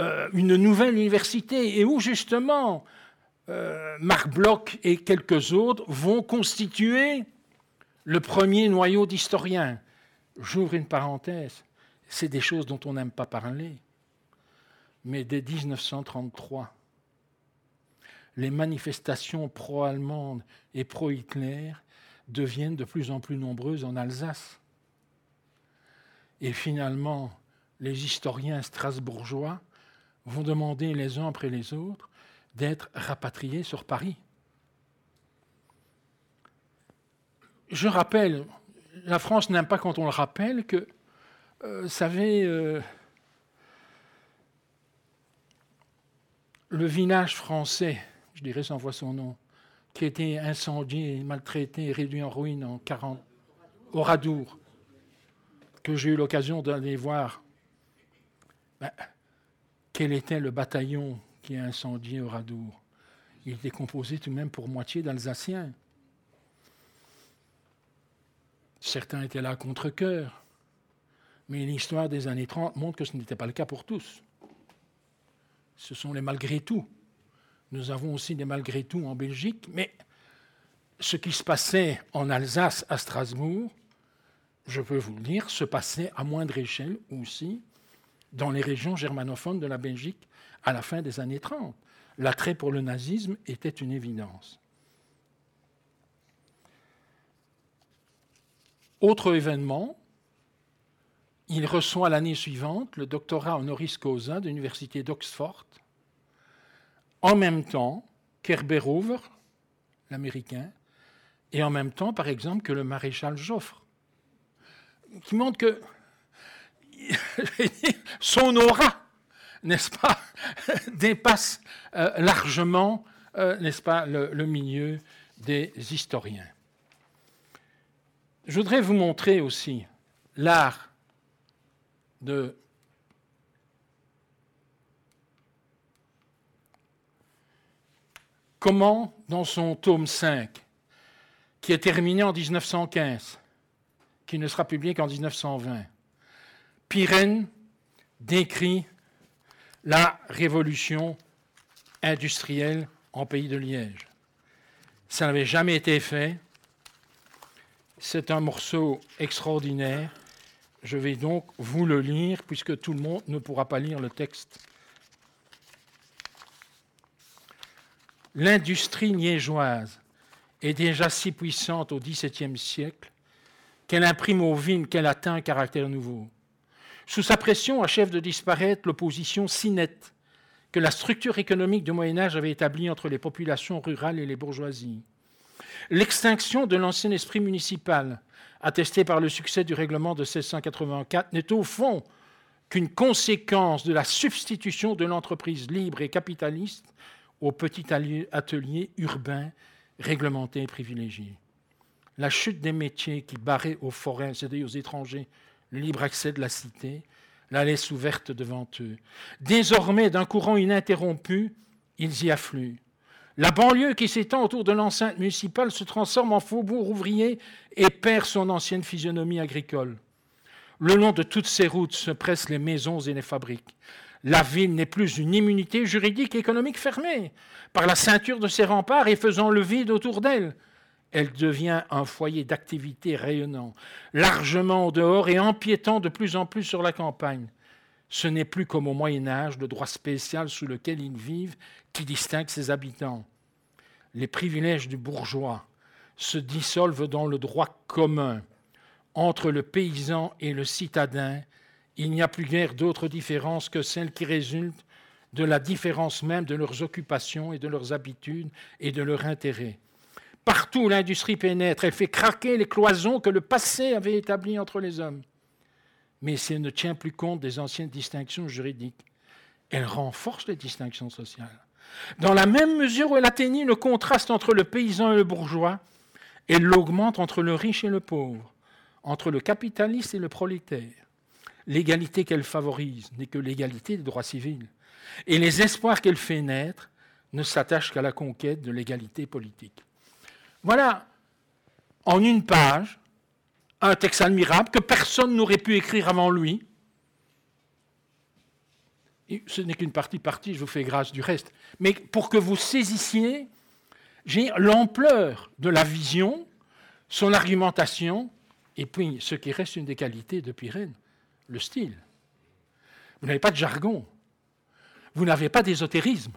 euh, une nouvelle université et où justement euh, Marc Bloch et quelques autres vont constituer le premier noyau d'historiens. J'ouvre une parenthèse, c'est des choses dont on n'aime pas parler. Mais dès 1933, les manifestations pro-allemandes et pro-Hitler deviennent de plus en plus nombreuses en Alsace. Et finalement, les historiens strasbourgeois vont demander les uns après les autres d'être rapatriés sur Paris. Je rappelle, la France n'aime pas quand on le rappelle que, euh, savez, euh, le village français je dirais sans voix son nom, qui a été incendié, maltraité, réduit en ruine en 40, Oradour, que j'ai eu l'occasion d'aller voir. Ben, quel était le bataillon qui a incendié Oradour? Il était composé tout de même pour moitié d'Alsaciens. Certains étaient là contre-coeur, mais l'histoire des années 30 montre que ce n'était pas le cas pour tous. Ce sont les malgré tout nous avons aussi des malgré tout en Belgique, mais ce qui se passait en Alsace, à Strasbourg, je peux vous le dire, se passait à moindre échelle aussi dans les régions germanophones de la Belgique à la fin des années 30. L'attrait pour le nazisme était une évidence. Autre événement, il reçoit l'année suivante le doctorat honoris causa de l'Université d'Oxford en même temps qu'Herber l'Américain, et en même temps, par exemple, que le maréchal Joffre, qui montre que son aura, n'est-ce pas, dépasse euh, largement, euh, n'est-ce pas, le, milieu des historiens. Je voudrais vous montrer aussi l'art de comment, dans son tome 5, qui est terminé en 1915, qui ne sera publié qu'en 1920, Pirenne décrit la révolution industrielle en pays de Liège. Ça n'avait jamais été fait. C'est un morceau extraordinaire. Je vais donc vous le lire puisque tout le monde ne pourra pas lire le texte. L'industrie liégeoise est déjà si puissante au XVIIe siècle qu'elle imprime aux vignes qu'elle atteint un caractère nouveau. Sous sa pression achève de disparaître l'opposition si nette que la structure économique du Moyen Âge avait établie entre les populations rurales et les bourgeoisies. L'extinction de l'ancien esprit municipal, attestée par le succès du règlement de 1684, n'est au fond qu'une conséquence de la substitution de l'entreprise libre et capitaliste au petit atelier urbain réglementé et privilégié. La chute des métiers qui barraient aux forêts, c'est-à-dire aux étrangers, le libre accès de la cité, la laisse ouverte devant eux. Désormais, d'un courant ininterrompu, ils y affluent. La banlieue qui s'étend autour de l'enceinte municipale se transforme en faubourg ouvrier et perd son ancienne physionomie agricole. Le long de toutes ces routes se pressent les maisons et les fabriques. La ville n'est plus une immunité juridique et économique fermée par la ceinture de ses remparts et faisant le vide autour d'elle elle devient un foyer d'activité rayonnant, largement au dehors et empiétant de plus en plus sur la campagne. Ce n'est plus comme au Moyen Âge le droit spécial sous lequel ils vivent qui distingue ses habitants. Les privilèges du bourgeois se dissolvent dans le droit commun. Entre le paysan et le citadin, il n'y a plus guère d'autre différence que celle qui résulte de la différence même de leurs occupations et de leurs habitudes et de leurs intérêts. Partout l'industrie pénètre, elle fait craquer les cloisons que le passé avait établies entre les hommes. Mais elle ne tient plus compte des anciennes distinctions juridiques, elle renforce les distinctions sociales. Dans la même mesure où elle atteignit le contraste entre le paysan et le bourgeois, elle l'augmente entre le riche et le pauvre, entre le capitaliste et le prolétaire. L'égalité qu'elle favorise n'est que l'égalité des droits civils. Et les espoirs qu'elle fait naître ne s'attachent qu'à la conquête de l'égalité politique. Voilà, en une page, un texte admirable que personne n'aurait pu écrire avant lui. ce n'est qu'une partie partie, je vous fais grâce du reste. Mais pour que vous saisissiez l'ampleur de la vision, son argumentation, et puis ce qui reste une des qualités de Pirène, le style. Vous n'avez pas de jargon. Vous n'avez pas d'ésotérisme.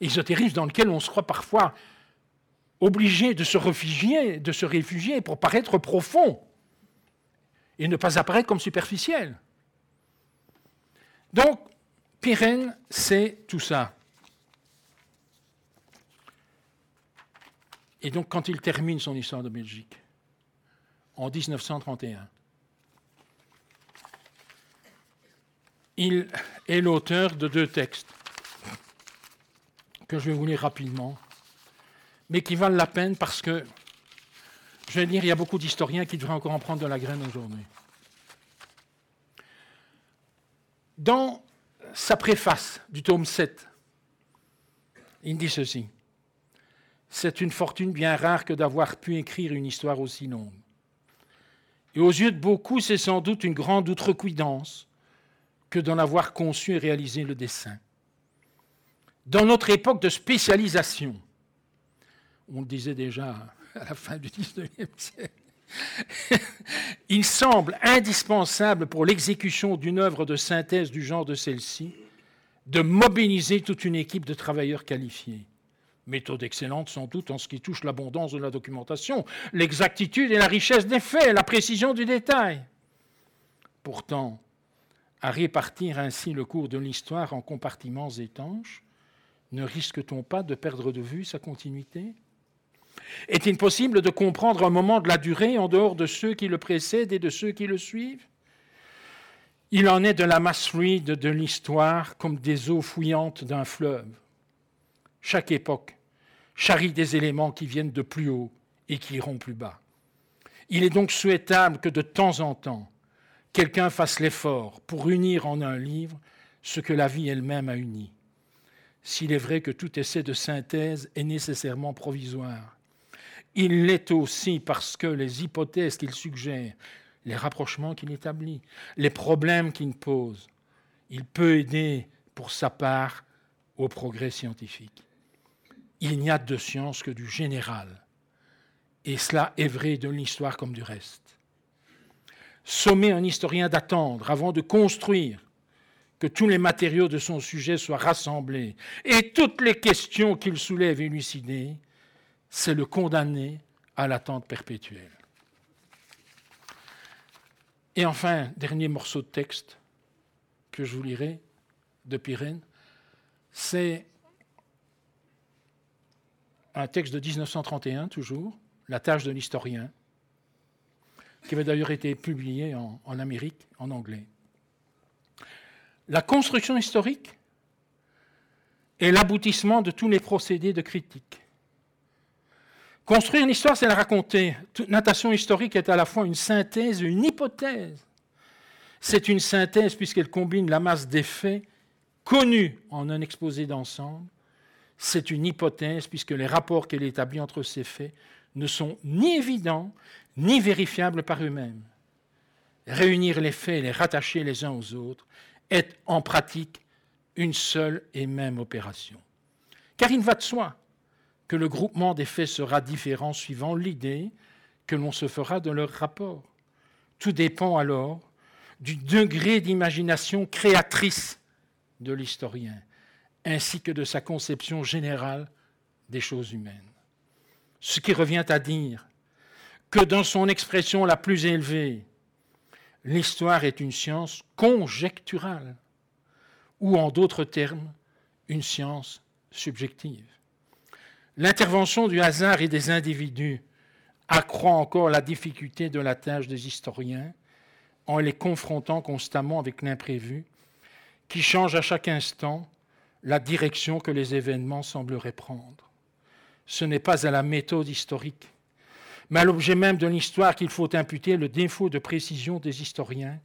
Ésotérisme dans lequel on se croit parfois obligé de se réfugier, pour paraître profond et ne pas apparaître comme superficiel. Donc, Pirène, c'est tout ça. Et donc, quand il termine son histoire de Belgique, en 1931, il est l'auteur de deux textes que je vais vous lire rapidement mais qui valent la peine parce que, je vais dire, il y a beaucoup d'historiens qui devraient encore en prendre de la graine aujourd'hui. Dans sa préface du tome 7, il dit ceci. C'est une fortune bien rare que d'avoir pu écrire une histoire aussi longue. Et aux yeux de beaucoup, c'est sans doute une grande outrecuidance que d'en avoir conçu et réalisé le dessin. Dans notre époque de spécialisation, on le disait déjà à la fin du XIXe siècle, il semble indispensable pour l'exécution d'une œuvre de synthèse du genre de celle-ci de mobiliser toute une équipe de travailleurs qualifiés. Méthode excellente sans doute en ce qui touche l'abondance de la documentation, l'exactitude et la richesse des faits, la précision du détail. Pourtant, à répartir ainsi le cours de l'histoire en compartiments étanches, ne risque-t-on pas de perdre de vue sa continuité? Est-il possible de comprendre un moment de la durée en dehors de ceux qui le précèdent et de ceux qui le suivent? Il en est de la masse de l'histoire comme des eaux fouillantes d'un fleuve. Chaque époque charrie des éléments qui viennent de plus haut et qui iront plus bas. Il est donc souhaitable que de temps en temps, quelqu'un fasse l'effort pour unir en un livre ce que la vie elle-même a uni. s'il est vrai que tout essai de synthèse est nécessairement provisoire. Il l'est aussi parce que les hypothèses qu'il suggère, les rapprochements qu'il établit, les problèmes qu'il pose, il peut aider pour sa part au progrès scientifique. Il n'y a de science que du général. Et cela est vrai de l'histoire comme du reste. Sommer un historien d'attendre avant de construire que tous les matériaux de son sujet soient rassemblés et toutes les questions qu'il soulève élucidées, c'est le condamner à l'attente perpétuelle. Et enfin, dernier morceau de texte que je vous lirai de Pyrène, c'est un texte de 1931 toujours, La tâche de l'historien, qui avait d'ailleurs été publié en, en Amérique en anglais. La construction historique est l'aboutissement de tous les procédés de critique. Construire une histoire, c'est la raconter. Toute natation historique est à la fois une synthèse et une hypothèse. C'est une synthèse puisqu'elle combine la masse des faits connus en un exposé d'ensemble. C'est une hypothèse puisque les rapports qu'elle établit entre ces faits ne sont ni évidents ni vérifiables par eux-mêmes. Réunir les faits et les rattacher les uns aux autres est en pratique une seule et même opération. Car il va de soi que le groupement des faits sera différent suivant l'idée que l'on se fera de leur rapport. Tout dépend alors du degré d'imagination créatrice de l'historien, ainsi que de sa conception générale des choses humaines. Ce qui revient à dire que dans son expression la plus élevée, l'histoire est une science conjecturale, ou en d'autres termes, une science subjective. L'intervention du hasard et des individus accroît encore la difficulté de la tâche des historiens en les confrontant constamment avec l'imprévu, qui change à chaque instant la direction que les événements sembleraient prendre. Ce n'est pas à la méthode historique mais à l'objet même de l'histoire qu'il faut imputer le défaut de précision des historiens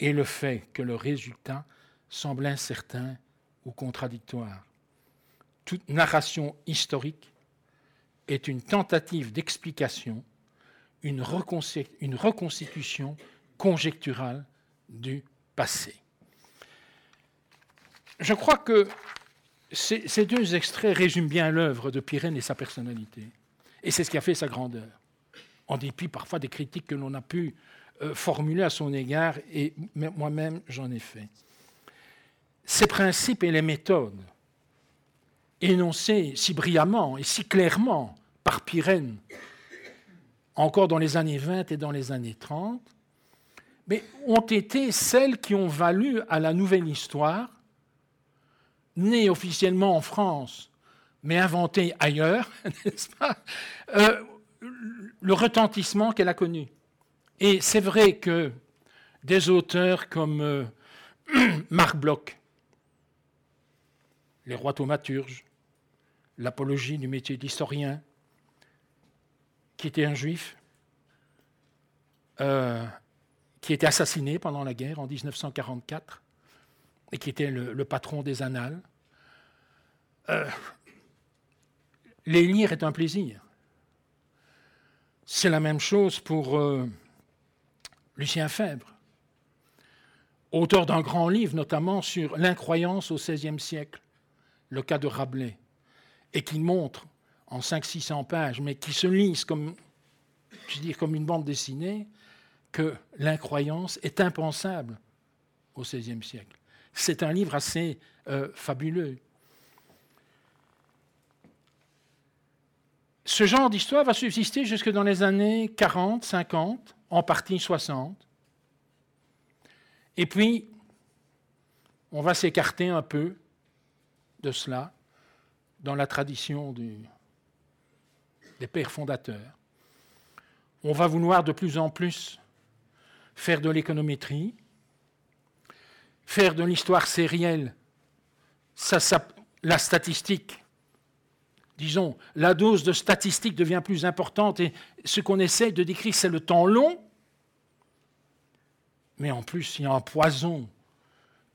et le fait que le résultat semble incertain ou contradictoire. Toute narration historique est une tentative d'explication, une, reconstitution conjecturale du passé. Je crois que ces deux extraits résument bien l'œuvre de Pyrène et sa personnalité. Et c'est ce qui a fait sa grandeur, en dépit parfois des critiques que l'on a pu euh, formuler à son égard, et moi-même j'en ai fait. Ces principes et les méthodes, énoncés si brillamment et si clairement par Pyrène, encore dans les années 20 et dans les années 30, mais ont été celles qui ont valu à la nouvelle histoire, née officiellement en France mais inventée ailleurs, n'est-ce pas, euh, le retentissement qu'elle a connu. Et c'est vrai que des auteurs comme euh, Marc Bloch, Les rois thaumaturges, l'apologie du métier d'historien, qui était un juif, euh, qui était assassiné pendant la guerre en 1944 et qui était le, patron des annales les lire est un plaisir. C'est la même chose pour euh, Lucien Fèvre, auteur d'un grand livre notamment sur l'incroyance au XVIe siècle, le cas de Rabelais, et qui montre en 500-600 pages, mais qui se lise comme, je dire, comme une bande dessinée, que l'incroyance est impensable au XVIe siècle. C'est un livre assez euh, fabuleux. Ce genre d'histoire va subsister jusque dans les années 40, 50, en partie 60. Et puis, on va s'écarter un peu de cela dans la tradition des pères fondateurs. On va vouloir de plus en plus faire de l'économétrie, faire de l'histoire sérielle, la statistique disons, la dose de statistiques devient plus importante et ce qu'on essaie de décrire, c'est le temps long. Mais en plus, il y a un poison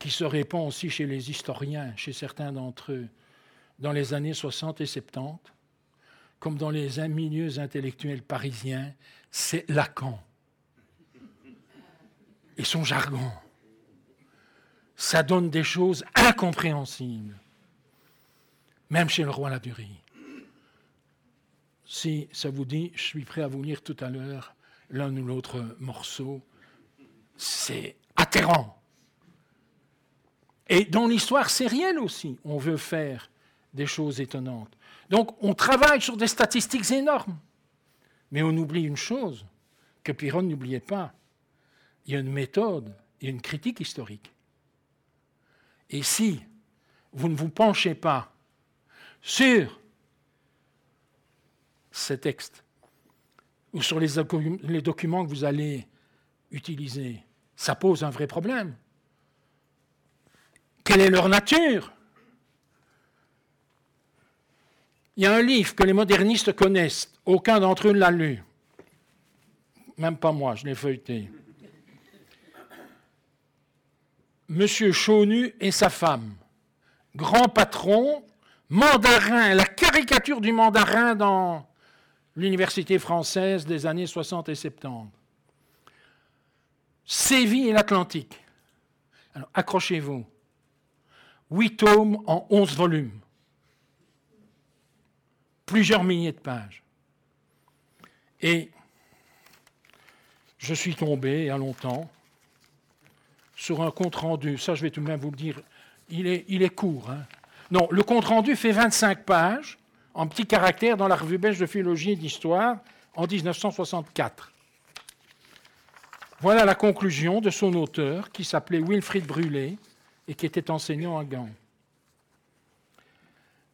qui se répand aussi chez les historiens, chez certains d'entre eux, dans les années 60 et 70, comme dans les milieux intellectuels parisiens, c'est Lacan et son jargon. Ça donne des choses incompréhensibles, même chez le roi Ladurie. Si ça vous dit, je suis prêt à vous lire tout à l'heure l'un ou l'autre morceau. C'est atterrant. Et dans l'histoire sérielle aussi, on veut faire des choses étonnantes. Donc on travaille sur des statistiques énormes. Mais on oublie une chose que Piron n'oubliait pas. Il y a une méthode, il y a une critique historique. Et si vous ne vous penchez pas sur ces textes ou sur les documents que vous allez utiliser, ça pose un vrai problème. Quelle est leur nature? Il y a un livre que les modernistes connaissent, aucun d'entre eux ne l'a lu. Même pas moi, je l'ai feuilleté. Monsieur Chaunu et sa femme, grand patron, mandarin, la caricature du mandarin dans l'université française des années 60 et 70. Séville et l'Atlantique. Alors, accrochez-vous. Huit tomes en onze volumes. Plusieurs milliers de pages. Et je suis tombé, il y a longtemps, sur un compte-rendu. Ça, je vais tout de même vous le dire. Il est, court. Hein. Non, le compte-rendu fait 25 pages en petits caractères dans la revue belge de philologie et d'histoire en 1964. Voilà la conclusion de son auteur, qui s'appelait Wilfried Brûlé et qui était enseignant à Gand.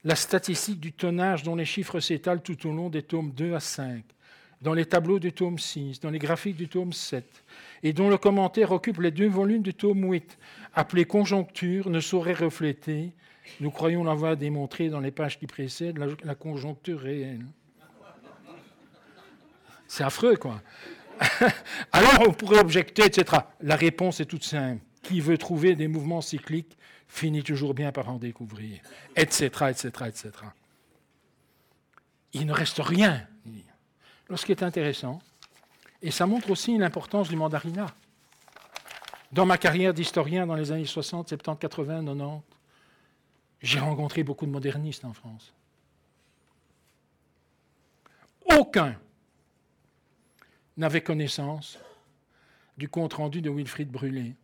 La statistique du tonnage dont les chiffres s'étalent tout au long des tomes 2 à 5, dans les tableaux du tome 6, dans les graphiques du tome 7, et dont le commentaire occupe les deux volumes du tome 8, appelé Conjoncture, ne saurait refléter nous croyons l'avoir démontré dans les pages qui précèdent, la, conjoncture réelle. C'est affreux, quoi. Alors on pourrait objecter, etc. La réponse est toute simple. Qui veut trouver des mouvements cycliques finit toujours bien par en découvrir, etc., etc., etc. Il ne reste rien. ce qui est intéressant, et ça montre aussi l'importance du mandarinat. Dans ma carrière d'historien dans les années 60, 70, 80, 90, j'ai rencontré beaucoup de modernistes en France. Aucun n'avait connaissance du compte-rendu de Wilfrid Brûlé.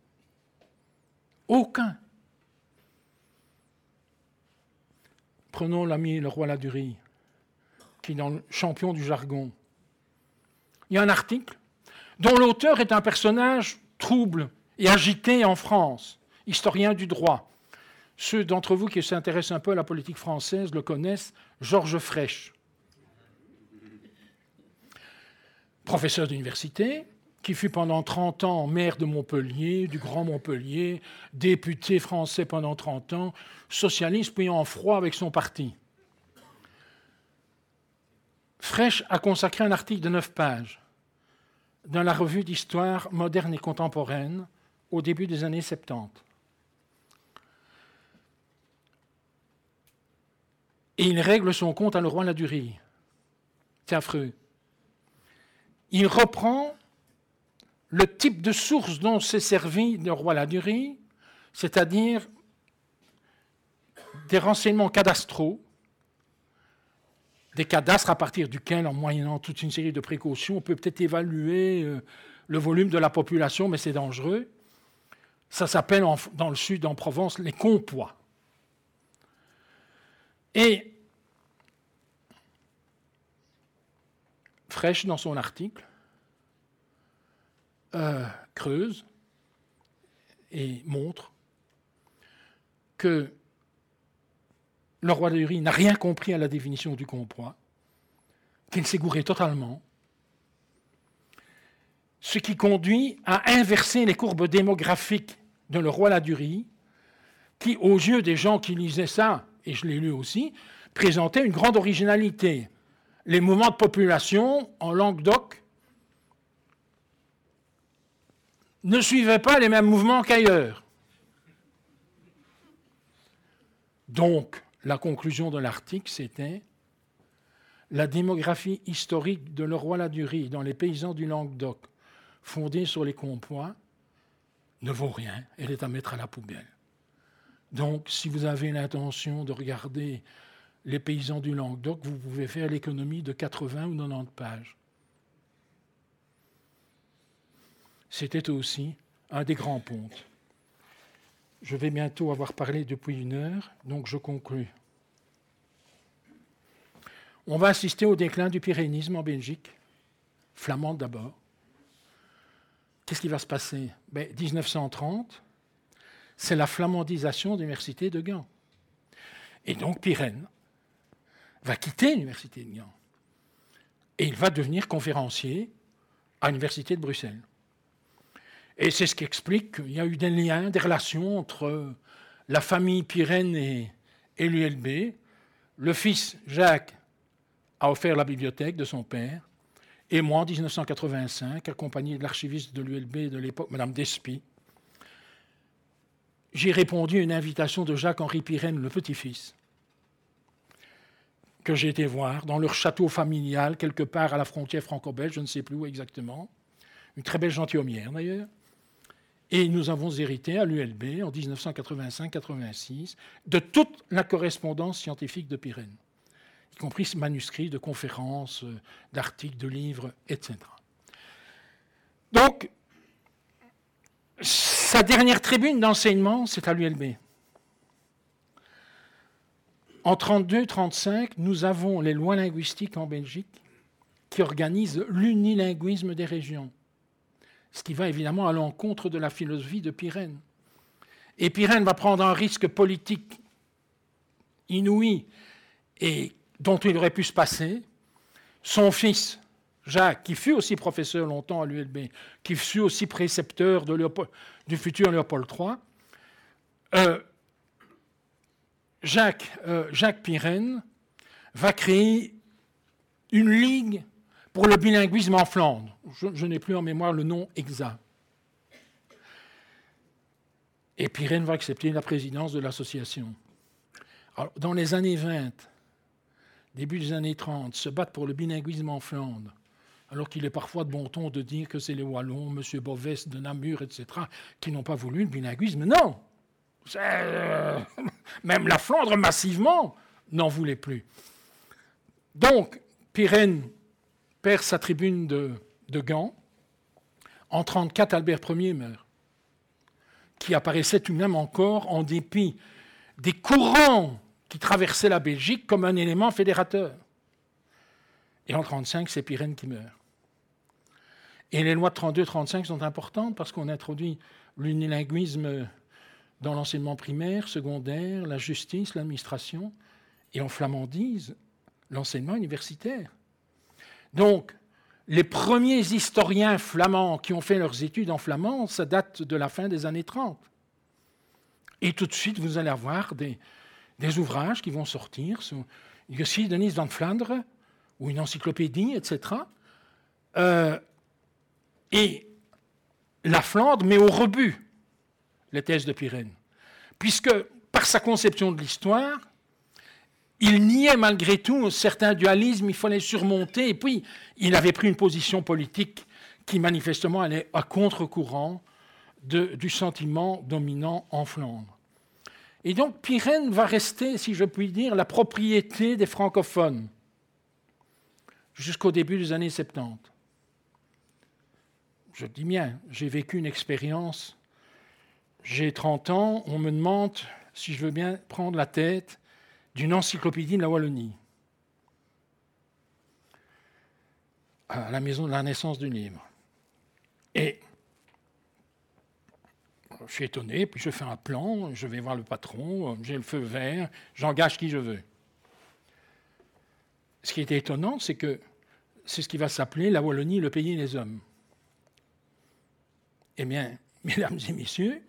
Aucun. Prenons l'ami le roi Ladurie, qui est dans le champion du jargon. Il y a un article dont l'auteur est un personnage trouble et agité en France, historien du droit, ceux d'entre vous qui s'intéressent un peu à la politique française le connaissent, Georges Frêche, professeur d'université, qui fut pendant 30 ans maire de Montpellier, du Grand Montpellier, député français pendant 30 ans, socialiste puis en froid avec son parti. Frêche a consacré un article de 9 pages dans la revue d'histoire moderne et contemporaine au début des années 70. et il règle son compte à le roi Ladurie. C'est affreux. Il reprend le type de source dont s'est servi le roi Ladurie, c'est-à-dire des renseignements cadastraux, des cadastres à partir duquel, en moyennant toute une série de précautions, on peut peut-être évaluer euh, le volume de la population, mais c'est dangereux. Ça s'appelle dans le sud, en Provence, les compois. Et Fraîche, dans son article, euh, creuse et montre que le roi de n'a rien compris à la définition du compois, qu'il s'est gouré totalement, ce qui conduit à inverser les courbes démographiques de le roi Ladurie, qui, aux yeux des gens qui lisaient ça, et je l'ai lu aussi, présentait une grande originalité. Les mouvements de population en Languedoc ne suivaient pas les mêmes mouvements qu'ailleurs. Donc, la conclusion de l'article, c'était la démographie historique de Leroy-Ladurie dans les paysans du Languedoc, fondée sur les compois, ne vaut rien. Elle est à mettre à la poubelle. Donc, si vous avez l'intention de regarder les paysans du Languedoc, vous pouvez faire l'économie de 80 ou 90 pages. C'était aussi un des grands pontes. Je vais bientôt avoir parlé depuis une heure, donc je conclus. On va assister au déclin du pyrénisme en Belgique, flamande d'abord. Qu'est-ce qui va se passer? Ben, 1930, c'est la flamandisation de l'université de Gand. Et donc Pyrène va quitter l'université de Gand. Et il va devenir conférencier à l'université de Bruxelles. Et c'est ce qui explique qu'il y a eu des liens, des relations entre la famille Pyrène et, l'ULB. Le fils Jacques a offert la bibliothèque de son père. Et moi, en 1985, accompagné de l'archiviste de l'ULB de l'époque, Mme Despy, j'ai répondu à une invitation de Jacques-Henri Pirenne, le petit-fils, que j'ai été voir dans leur château familial, quelque part à la frontière franco-belge, je ne sais plus où exactement. Une très belle gentilhommière d'ailleurs. Et nous avons hérité à l'ULB en 1985-86 de toute la correspondance scientifique de Pirenne y compris ce manuscrit de conférences, euh, d'articles, de livres, etc. Donc, sa dernière tribune d'enseignement, c'est à l'ULB. En 32-35, nous avons les lois linguistiques en Belgique qui organisent l'unilinguisme des régions, ce qui va évidemment à l'encontre de la philosophie de Pyrène. Et Pyrène va prendre un risque politique inouï et dont il aurait pu se passer. Son fils, Jacques, qui fut aussi professeur longtemps à l'ULB, qui fut aussi précepteur du futur Léopold III, euh, Jacques, euh, Jacques Pirenne va créer une ligue pour le bilinguisme en Flandre. Je, n'ai plus en mémoire le nom exact. Et Pirenne va accepter la présidence de l'association. Dans les années 20, début des années 30, se battent pour le bilinguisme en Flandre, alors qu'il est parfois de bon ton de dire que c'est les Wallons, M. Boves de Namur, etc., qui n'ont pas voulu le bilinguisme. Non euh, Même la Flandre, massivement, n'en voulait plus. Donc, Pyrène perd sa tribune de, Gand. En 1934, Albert Ier meurt, qui apparaissait tout de même encore en dépit des courants qui traversait la Belgique comme un élément fédérateur. Et en 1935, c'est Pyrène qui meurt. Et les lois de 32-35 sont importantes parce qu'on introduit l'unilinguisme dans l'enseignement primaire, secondaire, la justice, l'administration, et on flamandise l'enseignement universitaire. Donc, les premiers historiens flamands qui ont fait leurs études en flamand, ça date de la fin des années 30. Et tout de suite, vous allez avoir des, ouvrages qui vont sortir, aussi Denise van Flandre, ou une encyclopédie, etc. Euh, et la Flandre met au rebut les thèses de Pyrène, puisque par sa conception de l'histoire, il niait malgré tout un certain dualisme, il fallait surmonter, et puis il avait pris une position politique qui manifestement allait à contre-courant du sentiment dominant en Flandre. Et donc Pyrène va rester, si je puis dire, la propriété des francophones jusqu'au début des années 70. Je dis bien, j'ai vécu une expérience, j'ai 30 ans, on me demande si je veux bien prendre la tête d'une encyclopédie de la Wallonie, à la maison de la naissance du livre. Et je suis étonné, puis je fais un plan, je vais voir le patron, j'ai le feu vert, j'engage qui je veux. Ce qui était étonnant, c'est que c'est ce qui va s'appeler la Wallonie, le pays des hommes. Eh bien, mesdames et messieurs,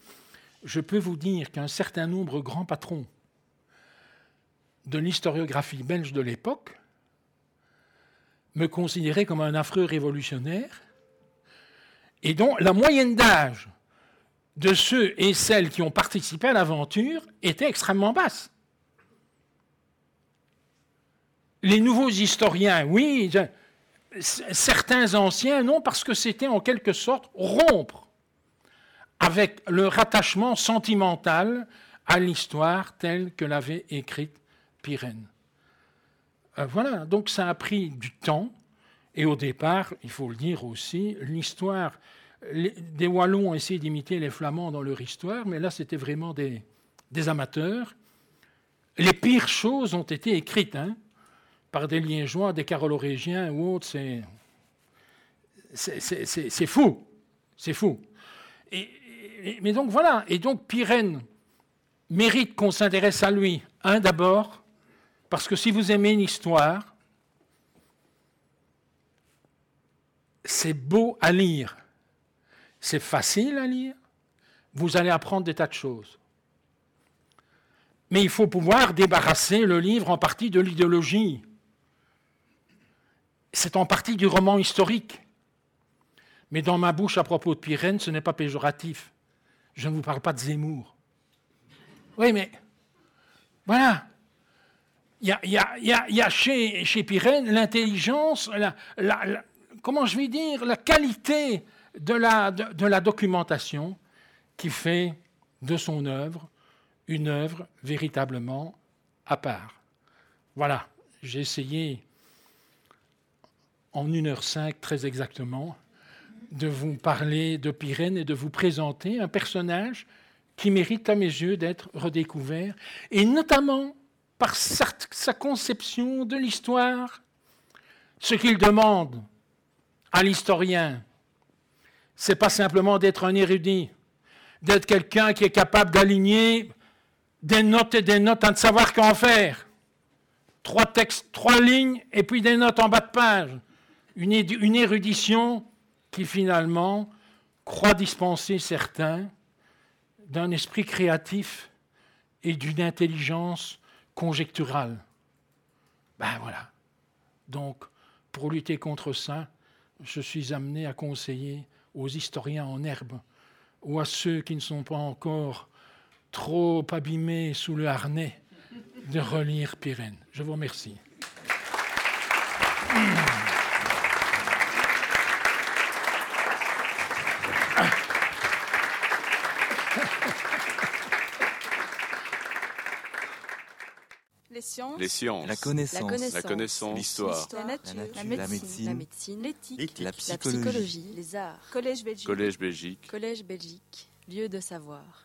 je peux vous dire qu'un certain nombre de grands patrons de l'historiographie belge de l'époque me considéraient comme un affreux révolutionnaire et dont la moyenne d'âge de ceux et celles qui ont participé à l'aventure était extrêmement basse. Les nouveaux historiens, oui, certains anciens, non, parce que c'était en quelque sorte rompre avec le rattachement sentimental à l'histoire telle que l'avait écrite Pyrène. Euh, voilà, donc ça a pris du temps, et au départ, il faut le dire aussi, l'histoire, des Wallons ont essayé d'imiter les Flamands dans leur histoire, mais là c'était vraiment des, amateurs. Les pires choses ont été écrites hein, par des Liégeois, des Carolorégiens ou autres, c'est, fou, c'est fou. Mais donc voilà, et donc Pyrène mérite qu'on s'intéresse à lui. Un d'abord, parce que si vous aimez une histoire, c'est beau à lire, c'est facile à lire, vous allez apprendre des tas de choses. Mais il faut pouvoir débarrasser le livre en partie de l'idéologie. C'est en partie du roman historique. Mais dans ma bouche, à propos de Pyrène, ce n'est pas péjoratif. Je ne vous parle pas de Zemmour. Oui, mais voilà. Il y a, chez, chez Pyrène l'intelligence, la, comment je vais dire, la qualité de la, de la documentation qui fait de son œuvre une œuvre véritablement à part. Voilà, j'ai essayé en 1h05 très exactement de vous parler de Pyrène et de vous présenter un personnage qui mérite à mes yeux d'être redécouvert, et notamment par sa conception de l'histoire. Ce qu'il demande à l'historien, c'est pas simplement d'être un érudit, d'être quelqu'un qui est capable d'aligner des notes et des notes, à ne savoir qu'en faire. Trois textes, trois lignes, et puis des notes en bas de page. Une érudition qui finalement croit dispenser certains d'un esprit créatif et d'une intelligence conjecturale. Ben voilà. Donc, pour lutter contre ça, je suis amené à conseiller aux historiens en herbe ou à ceux qui ne sont pas encore trop abîmés sous le harnais de relire Pyrène. Je vous remercie. Les sciences, la connaissance, la connaissance, l'histoire, la, nature, la médecine, l'éthique, la, psychologie, les arts, collège Belgique, collège Belgique, collège Belgique, lieu de savoir.